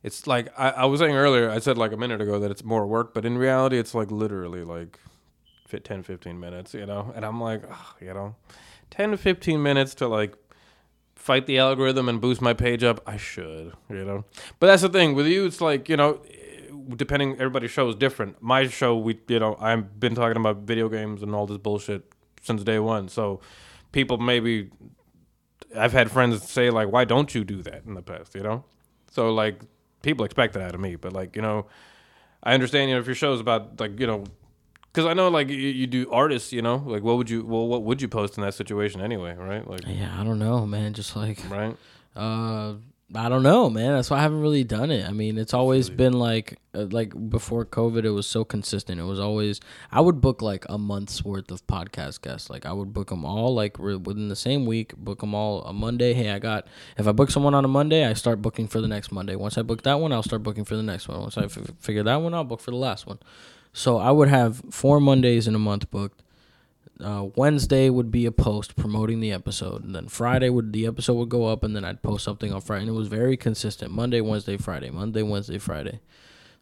it's like I, I was saying earlier. I said like a minute ago that it's more work, but in reality, it's like literally like fit 10, 15 minutes. You know, and I'm like, oh, you know, ten to fifteen minutes to like fight the algorithm and boost my page up. I should, you know. But that's the thing with you. It's like you know, depending everybody's show is different. My show, we you know, I've been talking about video games and all this bullshit since day one. So people maybe I've had friends say like, why don't you do that in the past? You know, so like people expect that out of me. But like you know, I understand you know if your show is about like you know. Because I know, like you, you do artists, you know, like what would you, well, what would you post in that situation anyway, right? Like, Yeah, I don't know, man. Just like right? Uh, I don't know, man. That's why I haven't really done it. I mean, it's always been like, uh, like before COVID, it was so consistent. It was always I would book like a month's worth of podcast guests. Like I would book them all like within the same week. Book them all a Monday. Hey, I got. If I book someone on a Monday, I start booking for the next Monday. Once I book that one, I'll start booking for the next one. Once I f- figure that one, I'll book for the last one. So I would have four Mondays in a month booked uh, Wednesday would be a post promoting the episode, and then Friday would the episode would go up, and then I'd post something on Friday, and it was very consistent: Monday, Wednesday, Friday, Monday, Wednesday, Friday.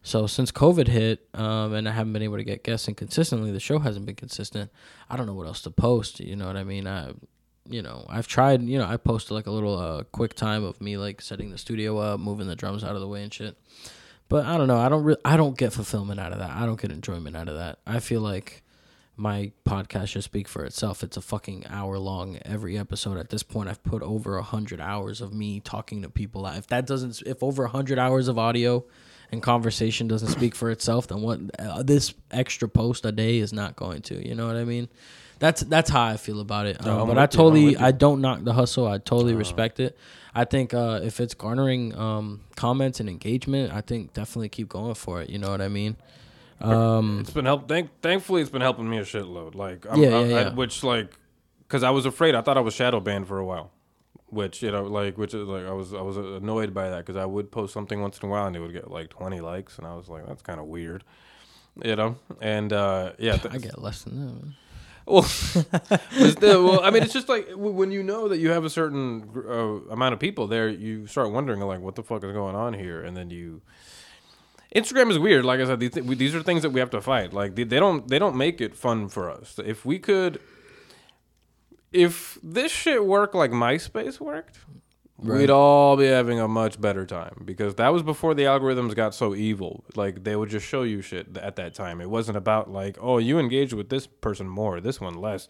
So since COVID hit, um, and I haven't been able to get guests, and consistently the show hasn't been consistent. I don't know what else to post. You know what I mean? I, you know, I've tried. You know, I posted like a little uh, quick time of me like setting the studio up, moving the drums out of the way and shit. But I don't know. I don't. Re- I don't get fulfillment out of that. I don't get enjoyment out of that. I feel like my podcast should speak for itself. It's a fucking hour long every episode. At this point, I've put over a hundred hours of me talking to people. If that doesn't, if over a hundred hours of audio and conversation doesn't speak for itself, then what? Uh, this extra post a day is not going to. You know what I mean? That's that's how I feel about it. Um, but I totally. I don't knock the hustle. I totally respect it. I think uh, if it's garnering um, comments and engagement, I think definitely keep going for it. You know what I mean? Um, It's been help. Thank, thankfully, it's been helping me a shitload. Like, I'm, Yeah, I- yeah, I- which like, because I was afraid. I thought I was shadow banned for a while. Which you know, like, which is like, I was I was annoyed by that because I would post something once in a while and it would get like 20 likes, and I was like, that's kind of weird, you know. And uh, yeah, th- [LAUGHS] I get less than that. man. well, [LAUGHS] well, I mean, it's just like when you know that you have a certain uh, amount of people there, you start wondering like, what the fuck is going on here, and then you. Instagram is weird. Like I said, these, th- these are things that we have to fight. Like they, they don't they don't make it fun for us. If we could, if this shit worked like MySpace worked, Right. we'd all be having a much better time because that was before the algorithms got so evil. Like they would just show you shit at that time. It wasn't about like, oh, you engaged with this person more, this one less.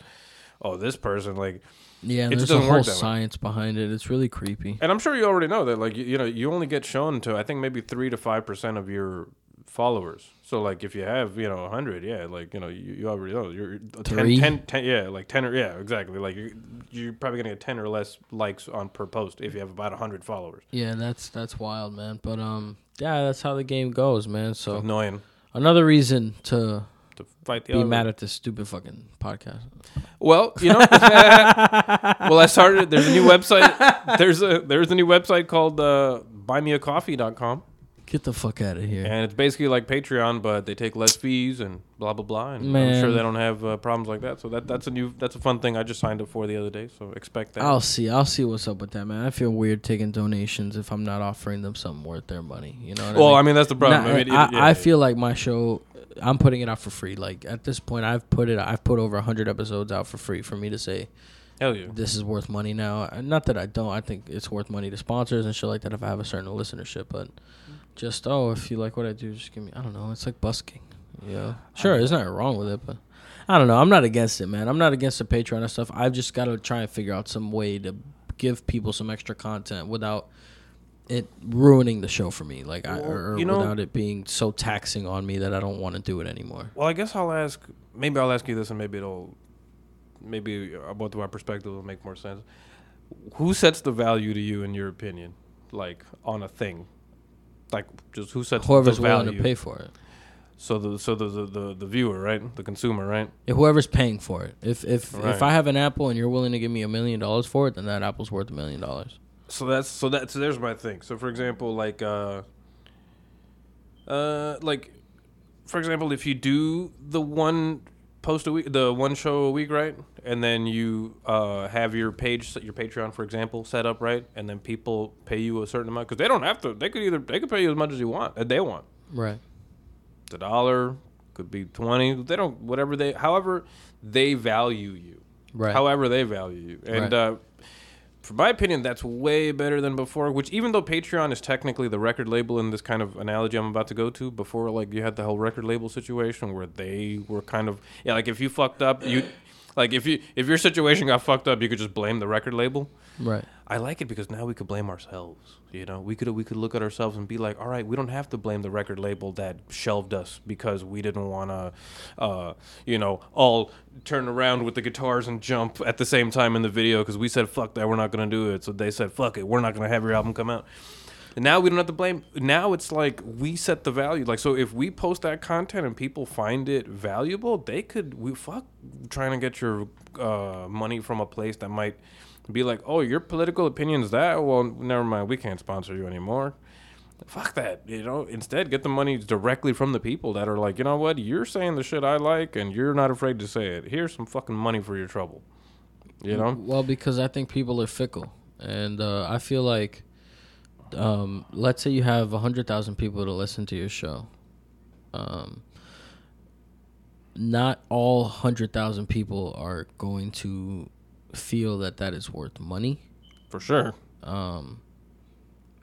Oh, this person like, Yeah, It there's a whole that way. science behind it. It's really creepy. and I'm sure you already know that. Like you, you know, you only get shown to I think maybe three to five percent of your followers. So like if you have you know hundred, yeah, like you know you, you already know you're 10, Three? 10, 10 yeah, like ten or yeah, exactly. Like you're, you're probably gonna get ten or less likes on per post if you have about hundred followers. Yeah, that's that's wild, man. But um, yeah, that's how the game goes, man. So Annoying another reason to fight the be algorithm. mad at this stupid fucking podcast. Well, you know, [LAUGHS] well, I started. There's a new website. There's a there's a new website called uh, buymeacoffee.com, Get the fuck out of here. and it's basically like Patreon, but they take less fees and blah blah blah. And I'm Man. sure they don't have uh, problems like that. So that that's a new that's a fun thing I just signed up for the other day. So expect that. I'll see. I'll see what's up with that, man. I feel weird taking donations if I'm not offering them something worth their money. You know what well, I mean? mean that's the problem. Nah, I mean, it- I, yeah, I feel like my show, I'm putting it out for free. Like at this point, I've put it. I've put over hundred episodes out for free for me to say hell yeah. this is worth money now. Uh, Not that I don't. I think it's worth money to sponsors and shit like that if I have a certain listenership. But just oh, if you like what I do, just give me. I don't know. It's like busking. Yeah. Sure, there's nothing wrong with it, but I don't know. I'm not against it, man. I'm not against the Patreon and stuff. I've just got to try and figure out some way to give people some extra content without it ruining the show for me. Like I or, you know- without it being so taxing on me that I don't want to do it anymore. Well, I guess I'll ask. Maybe I'll ask you this, and maybe it'll, maybe uh, both of our perspectives will make more sense. Who sets the value to you, in your opinion, like on a thing? Like, just who sets Whoever's the willing value? to pay for it. So the so the, the the the viewer, right? The consumer, right? Yeah, whoever's paying for it. If if Right. if I have an apple and you're willing to give me a million dollars for it, then that apple's worth a million dollars. So that's so that's so there's my thing. So for example, like uh, uh, like for example, if you do the one post a week, the one show a week, right? And then you uh, have your page, your Patreon, for example, set up right, and then people pay you a certain amount because they don't have to. They could either they could pay you as much as you want, as they want. Right. It's a dollar, could be twenty. They don't whatever they, however they value you, Right. however they value you, and. Right. Uh, for my opinion, that's way better than before. Which, even though Patreon is technically the record label in this kind of analogy I'm about to go to, before like you had the whole record label situation where they were kind of yeah, like if you fucked up, you like if you if your situation got fucked up, you could just blame the record label. right. I like it because now we could blame ourselves. You know, we could we could look at ourselves and be like, all right, we don't have to blame the record label that shelved us because we didn't want to, uh, you know, all turn around with the guitars and jump at the same time in the video because we said fuck that, we're not gonna do it. So they said fuck it, we're not gonna have your album come out. And now we don't have to blame. Now it's like we set the value. Like so, if we post that content and people find it valuable, they could we fuck trying to get your uh, money from a place that might be like, oh, your political opinion's that. Well, never mind. We can't sponsor you anymore. Fuck that. You know. Instead, get the money directly from the people that are like, you know what, you're saying the shit I like, and you're not afraid to say it. Here's some fucking money for your trouble. You know. Well, because I think people are fickle, and uh, I feel like, um, let's say you have hundred thousand people to listen to your show, um, not all hundred thousand people are going to feel that that is worth money, For sure. um,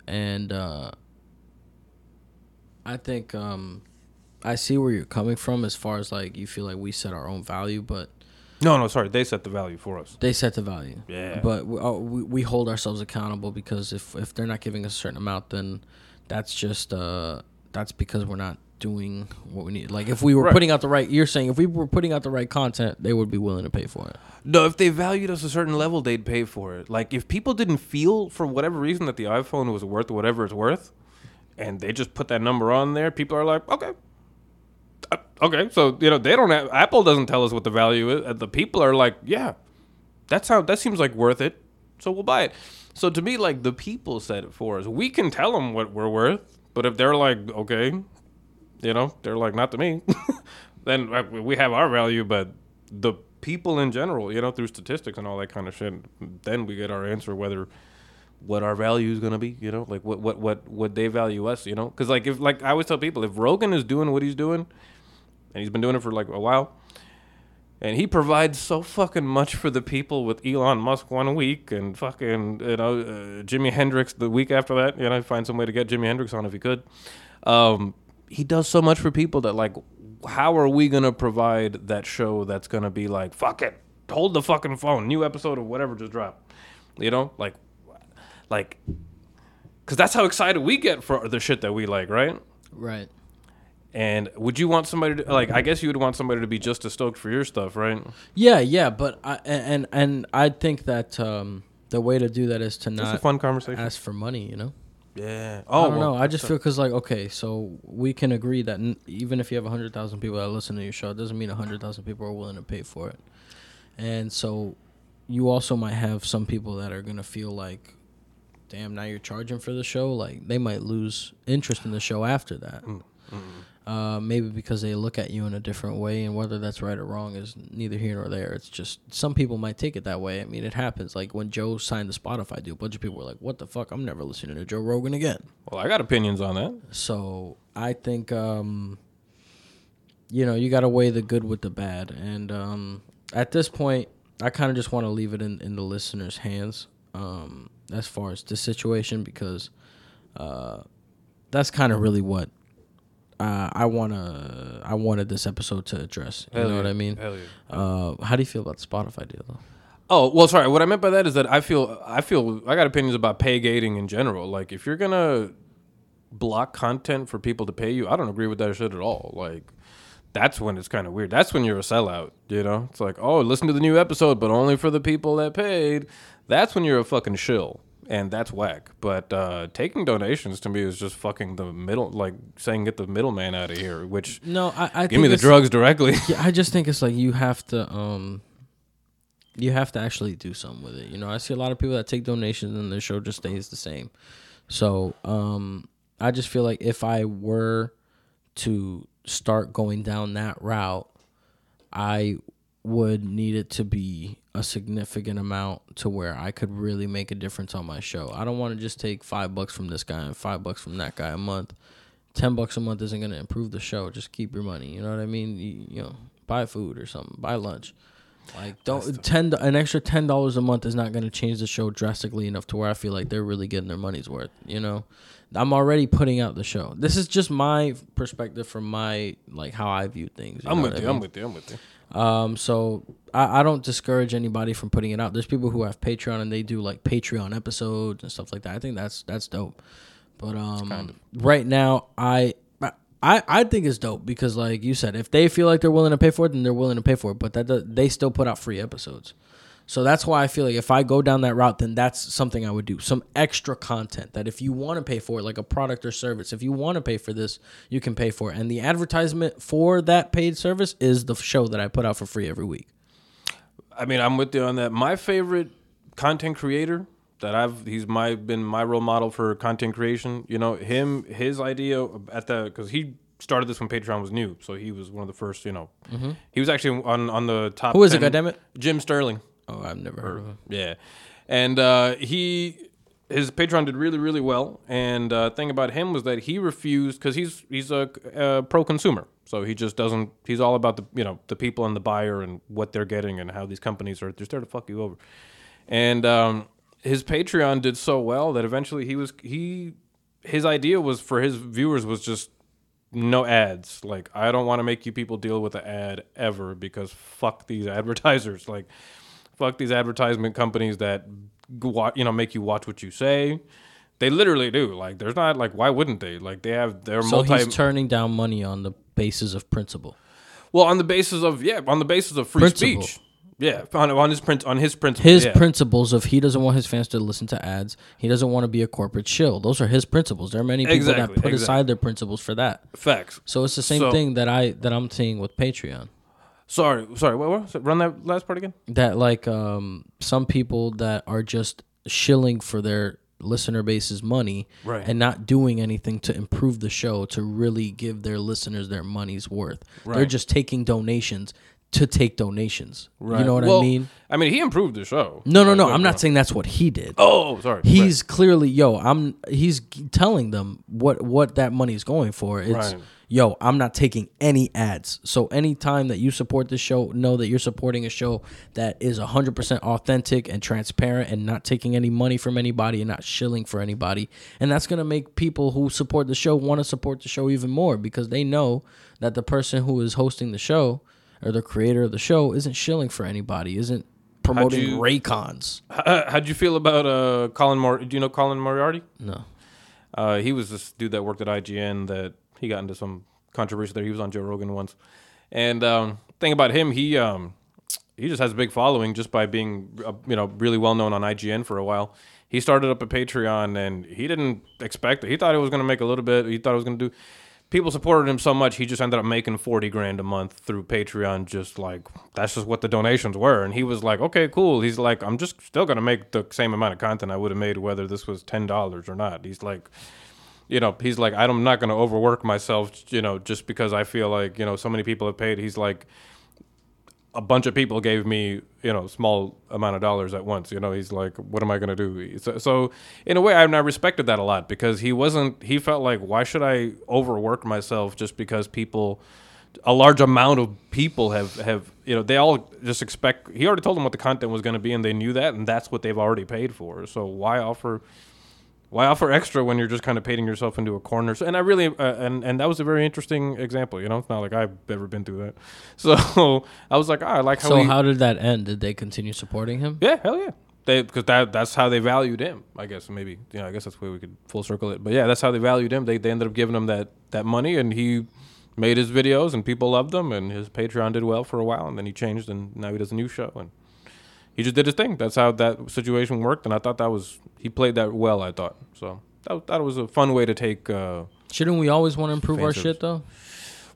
and uh, I think um, I see where you're coming from as far as like you feel like we set our own value, but No, no, sorry. They set the value for us. they set the value. Yeah. But we, oh, we, we hold ourselves accountable because if if they're not giving us a certain amount, then that's just uh that's because we're not doing what we need. Like if we were Right. putting out the right, you're saying if we were putting out the right content, they would be willing to pay for it. No, if they valued us a certain level, they'd pay for it. Like if people didn't feel for whatever reason that the iPhone was worth whatever it's worth, and they just put that number on there, people are like, okay, Uh, okay. So you know they don't have Apple doesn't tell us what the value is. Uh, The people are like, yeah, that's how that seems like worth it. So we'll buy it. So to me, like the people said it for us. We can tell them what we're worth, but if they're like, okay, you know, they're like, not to me, [LAUGHS] then uh, we have our value, but the people in general, you know, through statistics and all that kind of shit, then we get our answer whether what our value is gonna be, you know, like what what what what they value us, you know, because like if like I always tell people, if Rogan is doing what he's doing, and he's been doing it for like a while, and he provides so fucking much for the people with Elon Musk one week and fucking you know uh, Jimi Hendrix the week after that, you know, find some way to get Jimi Hendrix on if he could. Um, he does so much for people that like, how are we gonna provide that show that's gonna be like, fuck it, hold the fucking phone, new episode of whatever just dropped, you know, like, like, because that's how excited we get for the shit that we like, right? Right. And would you want somebody to like? I guess you would want somebody to be just as stoked for your stuff, right? Yeah, yeah, but I and and I think that um the way to do that is to It's a not fun conversation. ask for money. You know. Yeah. I oh, don't well, know. I just feel because like okay, so we can agree that n- even if you have hundred thousand people that listen to your show, it doesn't mean hundred thousand people are willing to pay for it. And so, you also might have some people that are gonna feel like, damn, now you're charging for the show. Like they might lose interest in the show after that. Mm, mm, mm. Uh, maybe because they look at you in a different way, and whether that's right or wrong is neither here nor there. It's just some people might take it that way. I mean, it happens. Like when Joe signed the Spotify deal, a bunch of people were like, "What the fuck? I'm never listening to Joe Rogan again." Well, I got opinions on that. So I think um, you know you got to weigh the good with the bad, and um, at this point, I kind of just want to leave it in, in the listeners' hands um, as far as the situation because uh, that's kind of really what uh, I wanna I wanted this episode to address. You Hell know yeah. what I mean? Hell yeah. Uh, how do you feel about the Spotify deal though? Oh well, sorry. What I meant by that is that I feel I feel I got opinions about pay gating in general. Like if you're gonna block content for people to pay you, I don't agree with that shit at all. Like that's when it's kind of weird. That's when you're a sellout. You know, it's like oh, listen to the new episode, but only for the people that paid. That's when you're a fucking shill. And that's whack. But uh, taking donations to me is just fucking the middle, like saying get the middleman out of here. Which No, I, I give me the drugs directly. [LAUGHS] Yeah, I just think it's like you have to um you have to actually do something with it. You know, I see a lot of people that take donations and their show just stays the same. So, um I just feel like if I were to start going down that route, I would need it to be a significant amount to where I could really make a difference on my show. I don't want to just take five bucks from this guy and five bucks from that guy a month. Ten bucks a month isn't gonna improve the show. Just keep your money. You know what I mean? You, you know, buy food or something. Buy lunch. Like don't ten an extra ten dollars a month is not gonna change the show drastically enough to where I feel like they're really getting their money's worth. You know, I'm already putting out the show. This is just my perspective from my like how I view things. you I'm with what I you. I'm with you. I'm with you. Um, so I, I don't discourage anybody from putting it out. There's people who have Patreon and they do like Patreon episodes and stuff like that. I think that's that's dope. But um, right now I. I, I think it's dope because like you said, if they feel like they're willing to pay for it, then they're willing to pay for it. But that does, they still put out free episodes, so that's why I feel like if I go down that route, then that's something I would do. Some extra content that if you want to pay for it, like a product or service, if you want to pay for this, you can pay for it. And the advertisement for that paid service is the show that I put out for free every week. I mean, I'm with you on that. My favorite content creator that I've he's my been my role model for content creation. You know, him his idea at the because he started this when Patreon was new, so he was one of the first. You know, mm-hmm. he was actually on on the top. Who is it, 10 goddammit? Jim Sterling. Oh, I've never heard of him. Yeah, and uh, he his Patreon did really really well. And uh, thing about him was that he refused because he's he's a, a pro consumer, so he just doesn't. He's all about the you know the people and the buyer and what they're getting and how these companies are just there to fuck you over. And um, his Patreon did so well that eventually he was he his idea was for his viewers was just no ads. Like I don't want to make you people deal with an ad ever because fuck these [LAUGHS] advertisers. Like fuck these advertisement companies that you know make you watch what you say. They literally do. Like there's not like why wouldn't they? Like they have their So multi he's turning down money on the basis of principle. well on the basis of yeah on the basis of free Principle. speech. Yeah, on, on his print on his principles. His yeah. principles of he doesn't want his fans to listen to ads. He doesn't want to be a corporate shill. Those are his principles. There are many people Exactly, that put exactly. aside their principles for that. facts. So it's the same So- thing that I that I'm seeing with Patreon. Sorry, sorry. What, what? Run that last part again. That like um some people that are just shilling for their listener base's money Right. and not doing anything to improve the show to really give their listeners their money's worth. They're just taking donations to take donations. Right. You know what Well, I mean? I mean, he improved the show. No, no, no. I'm not saying that's what he did. Oh, sorry. He's clearly yo. I'm. He's telling them what what that money is going for. It's Right. yo. I'm not taking any ads. So anytime that you support this show, know that you're supporting a show that is 100 percent authentic and transparent, and not taking any money from anybody and not shilling for anybody. And that's gonna make people who support the show want to support the show even more because they know that the person who is hosting the show or the creator of the show isn't shilling for anybody, isn't promoting you- Raycons. How, how'd you feel about uh, Colin Mor? Do you know Colin Moriarty? No. Uh, he was this dude that worked at IGN that he got into some controversy there. He was on Joe Rogan once, and um, thing about him, he um, he just has a big following just by being uh, you know really well known on IGN for a while. He started up a Patreon and he didn't expect it. He thought it was going to make a little bit. He thought it was going to do. People supported him so much, he just ended up making forty grand a month through Patreon. Just like that's just what the donations were, and he was like, "Okay, cool." He's like, "I'm just still gonna make the same amount of content I would have made whether this was ten dollars or not." He's like, you know, he's like, I'm not going to overwork myself, you know, just because I feel like, you know, so many people have paid. He's like, a bunch of people gave me, you know, small amount of dollars at once. You know, he's like, what am I going to do? So, so, in a way, I've not respected that a lot because he wasn't, he felt like, why should I overwork myself just because people, a large amount of people have, have, you know, they all just expect, he already told them what the content was going to be and they knew that and that's what they've already paid for. So why offer, why offer extra when you're just kind of painting yourself into a corner? So, and I really, uh, and and that was a very interesting example. You know, it's not like I've ever been through that. [LAUGHS] So [LAUGHS] I was like, ah, I like how. So how did that end? Did they continue supporting him? Yeah, hell yeah. They because that that's how they valued him. I guess maybe you know I guess that's where we could full circle it. But yeah, that's how they valued him. They they ended up giving him that that money, and he made his videos, and people loved them, and his Patreon did well for a while, and then he changed, and now he does a new show, and he just did his thing. That's how that situation worked, and I thought that was he played that well. I thought so. That that was a fun way to take. Uh, Shouldn't we always want to improve our shit though?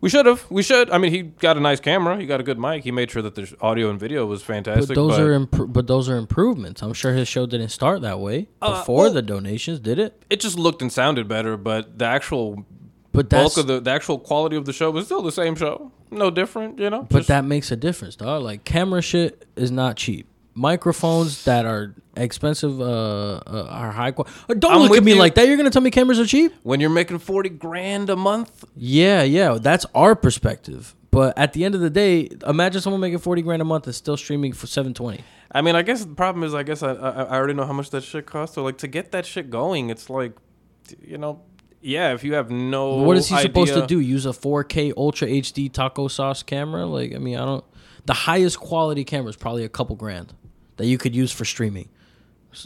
we should have. We should. I mean, he got a nice camera. He got a good mic. He made sure that the audio and video was fantastic. But those but- are impro- but those are improvements. I'm sure his show didn't start that way Uh, before well- the donations, did it? it just looked and sounded better, but the actual But bulk of the the actual quality of the show was still the same show. no different, you know. But Just- that makes a difference, dog. Like camera shit is not cheap. Microphones that are expensive uh, uh are high quality. Don't I'm look at me you. like that. You're gonna tell me cameras are cheap? when you're making forty grand a month, Yeah, yeah. That's our perspective. But at the end of the day, imagine someone making forty grand a month and still streaming for seven twenty. I mean, I guess the problem is, I guess I, I I already know how much that shit costs. So like to get that shit going, it's like, you know, yeah. If you have no, what is he supposed to do? Use a 4K Ultra HD taco sauce camera? Like, I mean, I don't. The highest quality camera is probably a couple grand that you could use for streaming.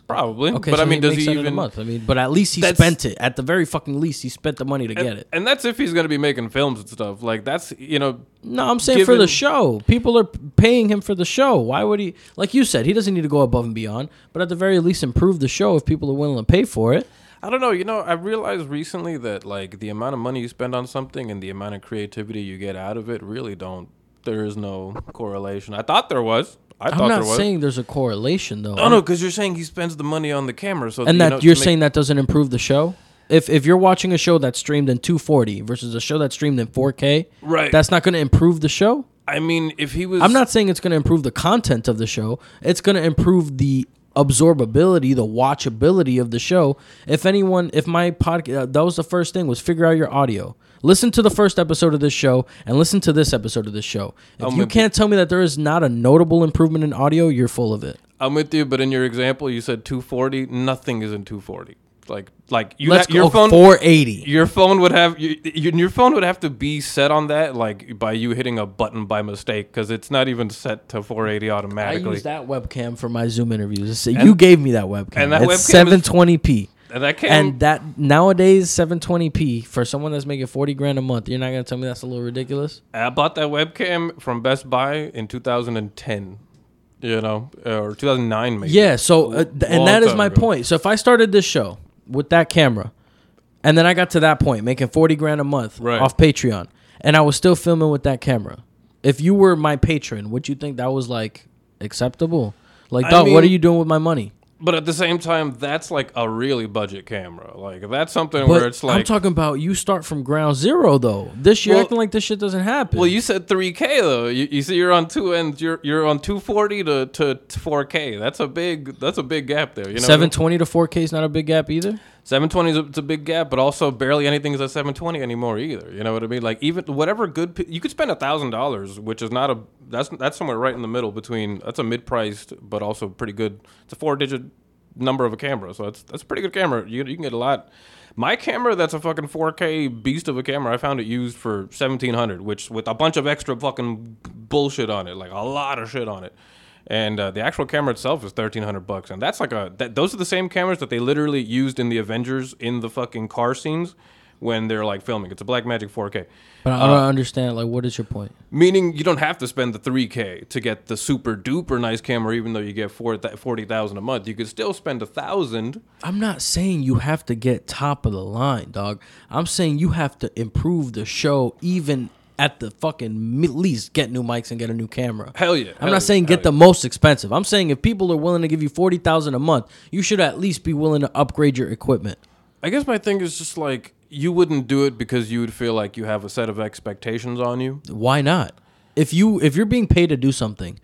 Probably, Okay, but so I mean, he does he in a even? month? I mean, but at least he That's- spent it. At the very fucking least, he spent the money to get it. and that's if he's gonna be making films and stuff. Like that's you know, No, I'm saying for the show. People are paying him for the show. Why would he? Like you said, he doesn't need to go above and beyond. But at the very least, improve the show if people are willing to pay for it. I don't know. You know, I realized recently that like the amount of money you spend on something and the amount of creativity you get out of it really don't. There is no correlation. I thought there was. I I'm thought not there was. saying there's a correlation though. Oh no, because you're saying he spends the money on the camera, so and you that know, you're saying that doesn't improve the show. If if you're watching a show that's streamed in 240 versus a show that's streamed in 4K, Right. That's not going to improve the show. I mean, if he was, I'm not saying it's going to improve the content of the show. It's going to improve the absorbability, the watchability of the show. If anyone, if my podcast, uh, that was the first thing was figure out your audio. Listen to the first episode of this show and listen to this episode of this show. If I'm you can't tell me that there is not a notable improvement in audio, you're full of it. I'm with you, but in your example, you said 240. Nothing is in 240. Like, like you, ha- your phone, 480. your phone would have you, your, your phone would have to be set on that, like by you hitting a button by mistake, because it's not even set to 480 automatically I use that webcam for my Zoom interviews. You gave me that webcam. and that it's webcam is- 720p. and that came, And that nowadays 720p for someone that's making 40 grand a month, you're not gonna tell me that's a little ridiculous. I bought that webcam from Best Buy in 2010. You know, or 2009 maybe. Yeah, so uh, th- and that is my ago. point. So if I started this show with that camera, and then I got to that point making 40 grand a month Right. off Patreon, and I was still filming with that camera, if you were my patron, would you think that was like acceptable? Like, I dog, what are you doing with my money? But at the same time, that's like a really budget camera. Like that's something But where it's like I'm talking about you start from ground zero though. This you're Well- acting like this shit doesn't happen. Well, you said 3K though. You, you see, you're on two ends. You're you're on 240 to, to, to 4K. That's a big that's a big gap there. You know, what I mean? 720 to 4K is not a big gap either. 720 is a, a big gap, but also barely anything is at 720 anymore either. You know what I mean? Like even whatever good you could spend a thousand dollars, which is not a that's that's somewhere right in the middle between that's a mid priced but also pretty good. It's a four digit number of a camera, so that's that's a pretty good camera. You you can get a lot. My camera, that's a fucking 4K beast of a camera. I found it used for 1700, which with a bunch of extra fucking bullshit on it, like a lot of shit on it. And uh, the actual camera itself is thirteen hundred bucks, and that's like a that, those are the same cameras that they literally used in the Avengers in the fucking car scenes when they're like filming. It's a Blackmagic 4K, But I don't understand. Like, what is your point? meaning you don't have to spend the 3K to get the super duper nice camera, even though you get four forty thousand a month. You could still spend a thousand. I'm not saying you have to get top of the line, dog. I'm saying you have to improve the show even at the fucking least get new mics and get a new camera. Hell yeah! I'm hell not yeah, saying hell get the most expensive. I'm saying if people are willing to give you 40,000 a month, you should at least be willing to upgrade your equipment. I guess my thing is just like you wouldn't do it because you would feel like you have a set of expectations on you. Why not? If you if you're being paid to do something,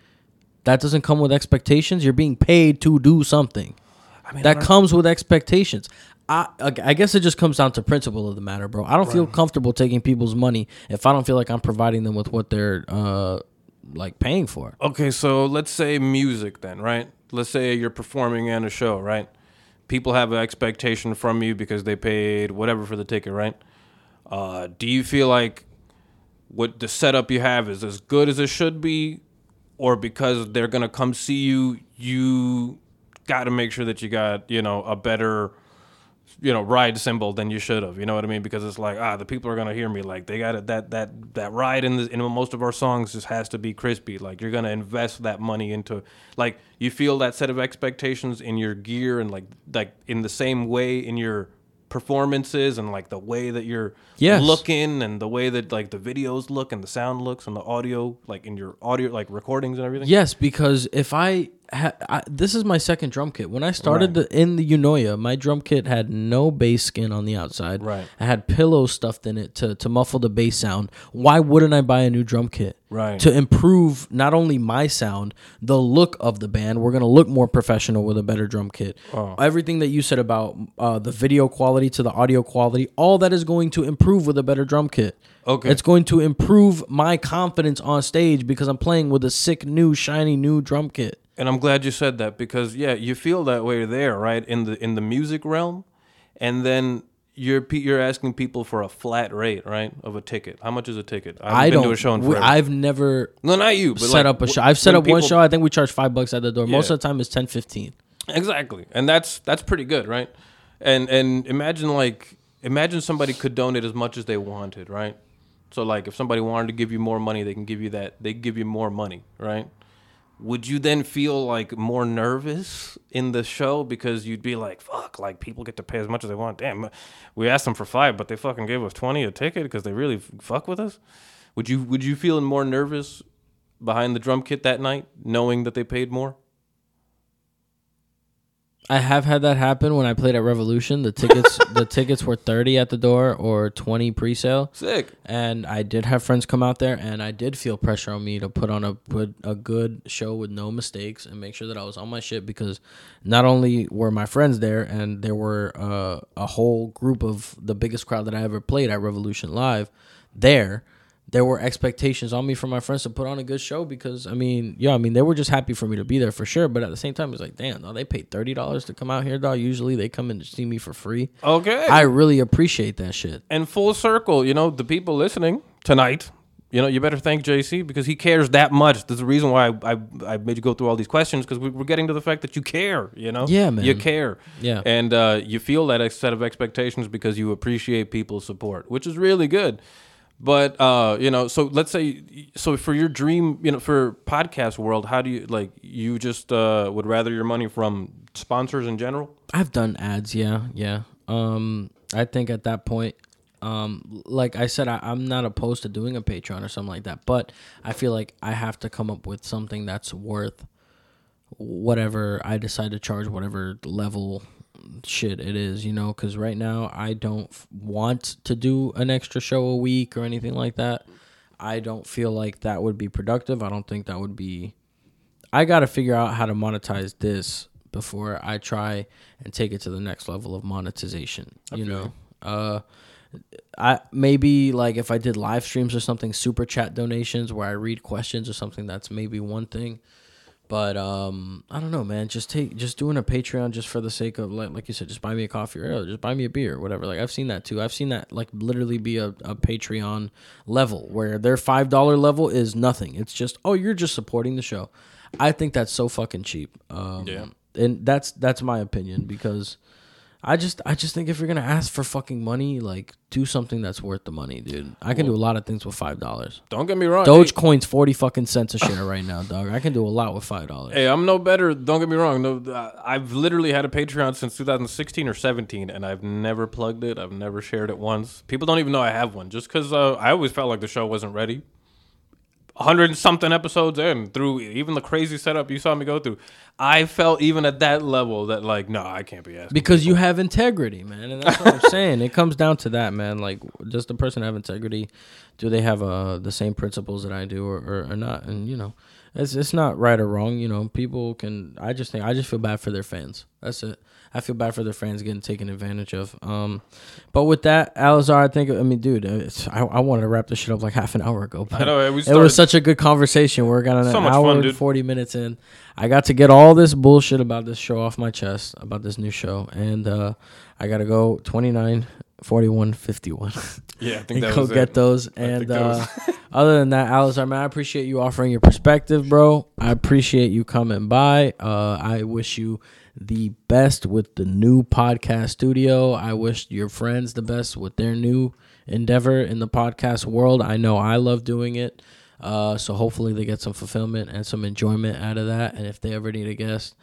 that doesn't come with expectations. You're being paid to do something. I mean, that comes with expectations. I I guess it just comes down to principle of the matter, bro. I don't feel comfortable taking people's money if I don't feel like I'm providing them with what they're uh like paying for. Okay, so let's say music then, right? Let's say you're performing in a show, right? People have an expectation from you because they paid whatever for the ticket, right? Uh, do you feel like what the setup you have is as good as it should be, or because they're gonna come see you, you got to make sure that you got you know a better you know ride cymbal than you should have. You know what I mean? Because it's like ah, the people are gonna hear me. Like they got it. That that that ride in the, in most of our songs just has to be crispy. Like you're gonna invest that money into like you feel that set of expectations in your gear and like like in the same way in your performances and like the way that you're Yes. looking and the way that like the videos look and the sound looks and the audio like in your audio like recordings and everything. Yes, because if I ha- I, this is my second drum kit. When I started the, in the Unoya, my drum kit had no bass skin on the outside. Right. I had pillows stuffed in it to, to muffle the bass sound. Why wouldn't I buy a new drum kit? Right. To improve not only my sound, the look of the band. We're gonna look more professional with a better drum kit. Oh. Everything that you said about uh, the video quality to the audio quality, all that is going to improve with a better drum kit. Okay. It's going to improve my confidence on stage because I'm playing with a sick, new, shiny, new drum kit. And I'm glad you said that because yeah, you feel that way there, right? In the in the music realm, and then you're you're asking people for a flat rate, right, of a ticket. How much is a ticket? I haven't I been don't. to a show in we- forever. I've never no, not you, but set like, up a show. I've set up one show. I think we charge five bucks at the door. Most of the time, it's 10, 15. Exactly, and that's that's pretty good, right? And and imagine like imagine somebody could donate as much as they wanted, right? So like if somebody wanted to give you more money, they can give you that. They give you more money, right? Would you then feel like more nervous in the show because you'd be like, "Fuck!" Like people get to pay as much as they want. Damn, we asked them for five, but they fucking gave us twenty a ticket because they really fuck with us. Would you Would you feel more nervous behind the drum kit that night, knowing that they paid more? I have had that happen when I played at Revolution. The tickets, [LAUGHS] the tickets were thirty at the door or twenty pre-sale, Sick. and I did have friends come out there, and I did feel pressure on me to put on a put a good show with no mistakes and make sure that I was on my shit because not only were my friends there, and there were uh, a whole group of the biggest crowd that I ever played at Revolution Live there. There were expectations on me from my friends to put on a good show because I mean, yeah, I mean they were just happy for me to be there for sure. But at the same time, it's like, damn, dog, they paid thirty dollars to come out here, dog. Usually they come in to see me for free. Okay. I really appreciate that shit. and full circle, you know, the people listening tonight, you know, you better thank JC because he cares that much. There's a reason why I, I, I made you go through all these questions because we, we're getting to the fact that you care, you know? Yeah, man. You care. Yeah. And uh, you feel that set of expectations because you appreciate people's support, which is really good. But, uh, you know, so let's say, so for your dream, you know, for podcast world, how do you, like, you just uh, would rather your money from sponsors in general? I've done ads, yeah, yeah. Um, I think at that point, um, like I said, I, I'm not opposed to doing a Patreon or something like that, but I feel like I have to come up with something that's worth whatever I decide to charge, whatever level shit it is, you know. Because right now, I don't f- want to do an extra show a week or anything like that. I don't feel like that would be productive. I don't think that would be I got to figure out how to monetize this before I try and take it to the next level of monetization. You know, uh, I maybe like if I did live streams or something, super chat donations where I read questions or something. That's maybe one thing. But um, I don't know, man. Just take just doing a Patreon just for the sake of like, like you said, just buy me a coffee or just buy me a beer, or whatever. Like I've seen that too. I've seen that like literally be a, a Patreon level where their five dollar level is nothing. It's just oh, you're just supporting the show. I think that's so fucking cheap. Um, Yeah. and that's that's my opinion because I just I just think if you're gonna ask for fucking money, like do something that's worth the money, dude. I can do a lot of things with five dollars. Don't get me wrong. Dogecoin's forty fucking cents a share right now, dog. I can do a lot with five dollars. Hey, I'm no better. Don't get me wrong. No, uh, I've literally had a Patreon since 2016 or 17, and I've never plugged it. I've never shared it once. People don't even know I have one, just because uh, I always felt like the show wasn't ready. Hundred and something episodes in, through even the crazy setup you saw me go through, I felt even at that level that like, no, I can't be asking. Because you have integrity, man, and that's [LAUGHS] what I'm saying. It comes down to that, man. Like, does the person have integrity? Do they have uh the same principles that I do, or, or, or not? And you know, it's it's not right or wrong. You know, people can. I just think I just feel bad for their fans. That's it. I feel bad for their fans getting taken advantage of. Um, but with that, Alisar, I think I mean, dude, it's, I I wanted to wrap this shit up like half an hour ago. But know, we it was such a good conversation. We're got an So hour fun, and forty minutes in. I got to get all this bullshit about this show off my chest about this new show, and uh, I got to go 29, 41, 51. [LAUGHS] Yeah, I think [LAUGHS] that go was get it. those. And uh, [LAUGHS] other than that, Alisar, man, I appreciate you offering your perspective, bro. I appreciate you coming by. Uh, I wish you the best with the new podcast studio. I wish your friends the best with their new endeavor in the podcast world. I know I love doing it. Uh, so hopefully they get some fulfillment and some enjoyment out of that. And if they ever need a guest,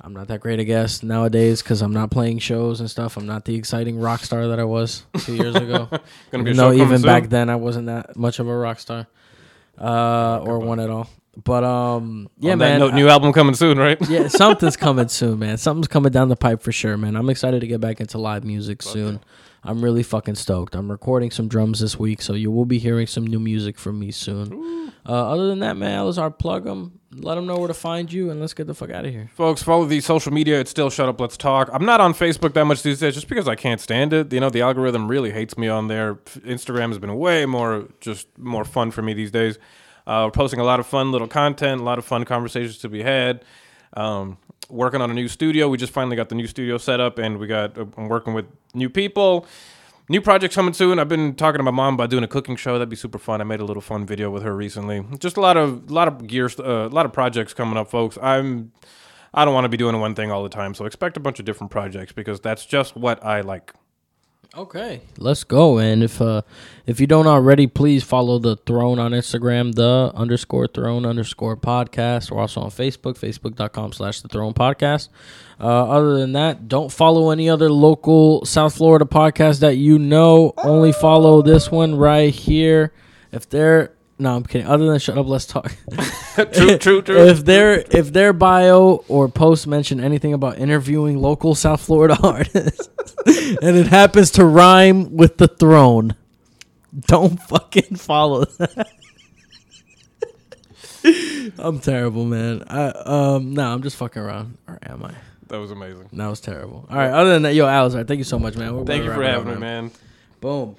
I'm not that great a guest nowadays because I'm not playing shows and stuff. I'm not the exciting rock star that I was two years ago. [LAUGHS] Gonna be a Even show though coming even soon. back then I wasn't that much of a rock star, uh, or one at all. But um, yeah, On that man. note, new album coming soon, right? yeah, [LAUGHS] something's coming soon, man. Something's coming down the pipe for sure, man. I'm excited to get back into live music soon. I'm really fucking stoked. I'm recording some drums this week, so you will be hearing some new music from me soon. Uh, other than that, man, Alisar, plug them, let them know where to find you, and let's get the fuck out of here. Folks, follow the social media. It's still Shut Up, Let's Talk. I'm not on Facebook that much these days just because I can't stand it. You know, the algorithm really hates me on there. Instagram has been way more, just more fun for me these days. Uh, we're posting a lot of fun little content, a lot of fun conversations to be had. Um, working on a new studio. We just finally got the new studio set up, and we got, uh, I'm working with new people. New projects coming soon. I've been talking to my mom about doing a cooking show. That'd be super fun. I made a little fun video with her recently. Just a lot of, a lot of gear, st- uh, a lot of projects coming up, folks. I'm, I don't want to be doing one thing all the time. So expect a bunch of different projects because that's just what I like. Okay, let's go. And if uh if you don't already, please follow the Throne on Instagram, the underscore Throne underscore podcast. We're also on Facebook, facebook.com slash the Throne podcast. Uh, other than that, don't follow any other local South Florida podcast that you know. Only follow this one right here. If they're no, I'm kidding. Other than shut up, let's talk. [LAUGHS] true, [LAUGHS] true, true. if their if their bio or post mention anything about interviewing local South Florida [LAUGHS] artists, and it happens to rhyme with the throne, don't fucking follow that. I'm terrible, man. I um no, I'm just fucking around. Or am I? that was amazing. That was terrible. All right. Other than that, yo, Alisar, thank you so much, man. We're- Thank you for having up me, man. Boom.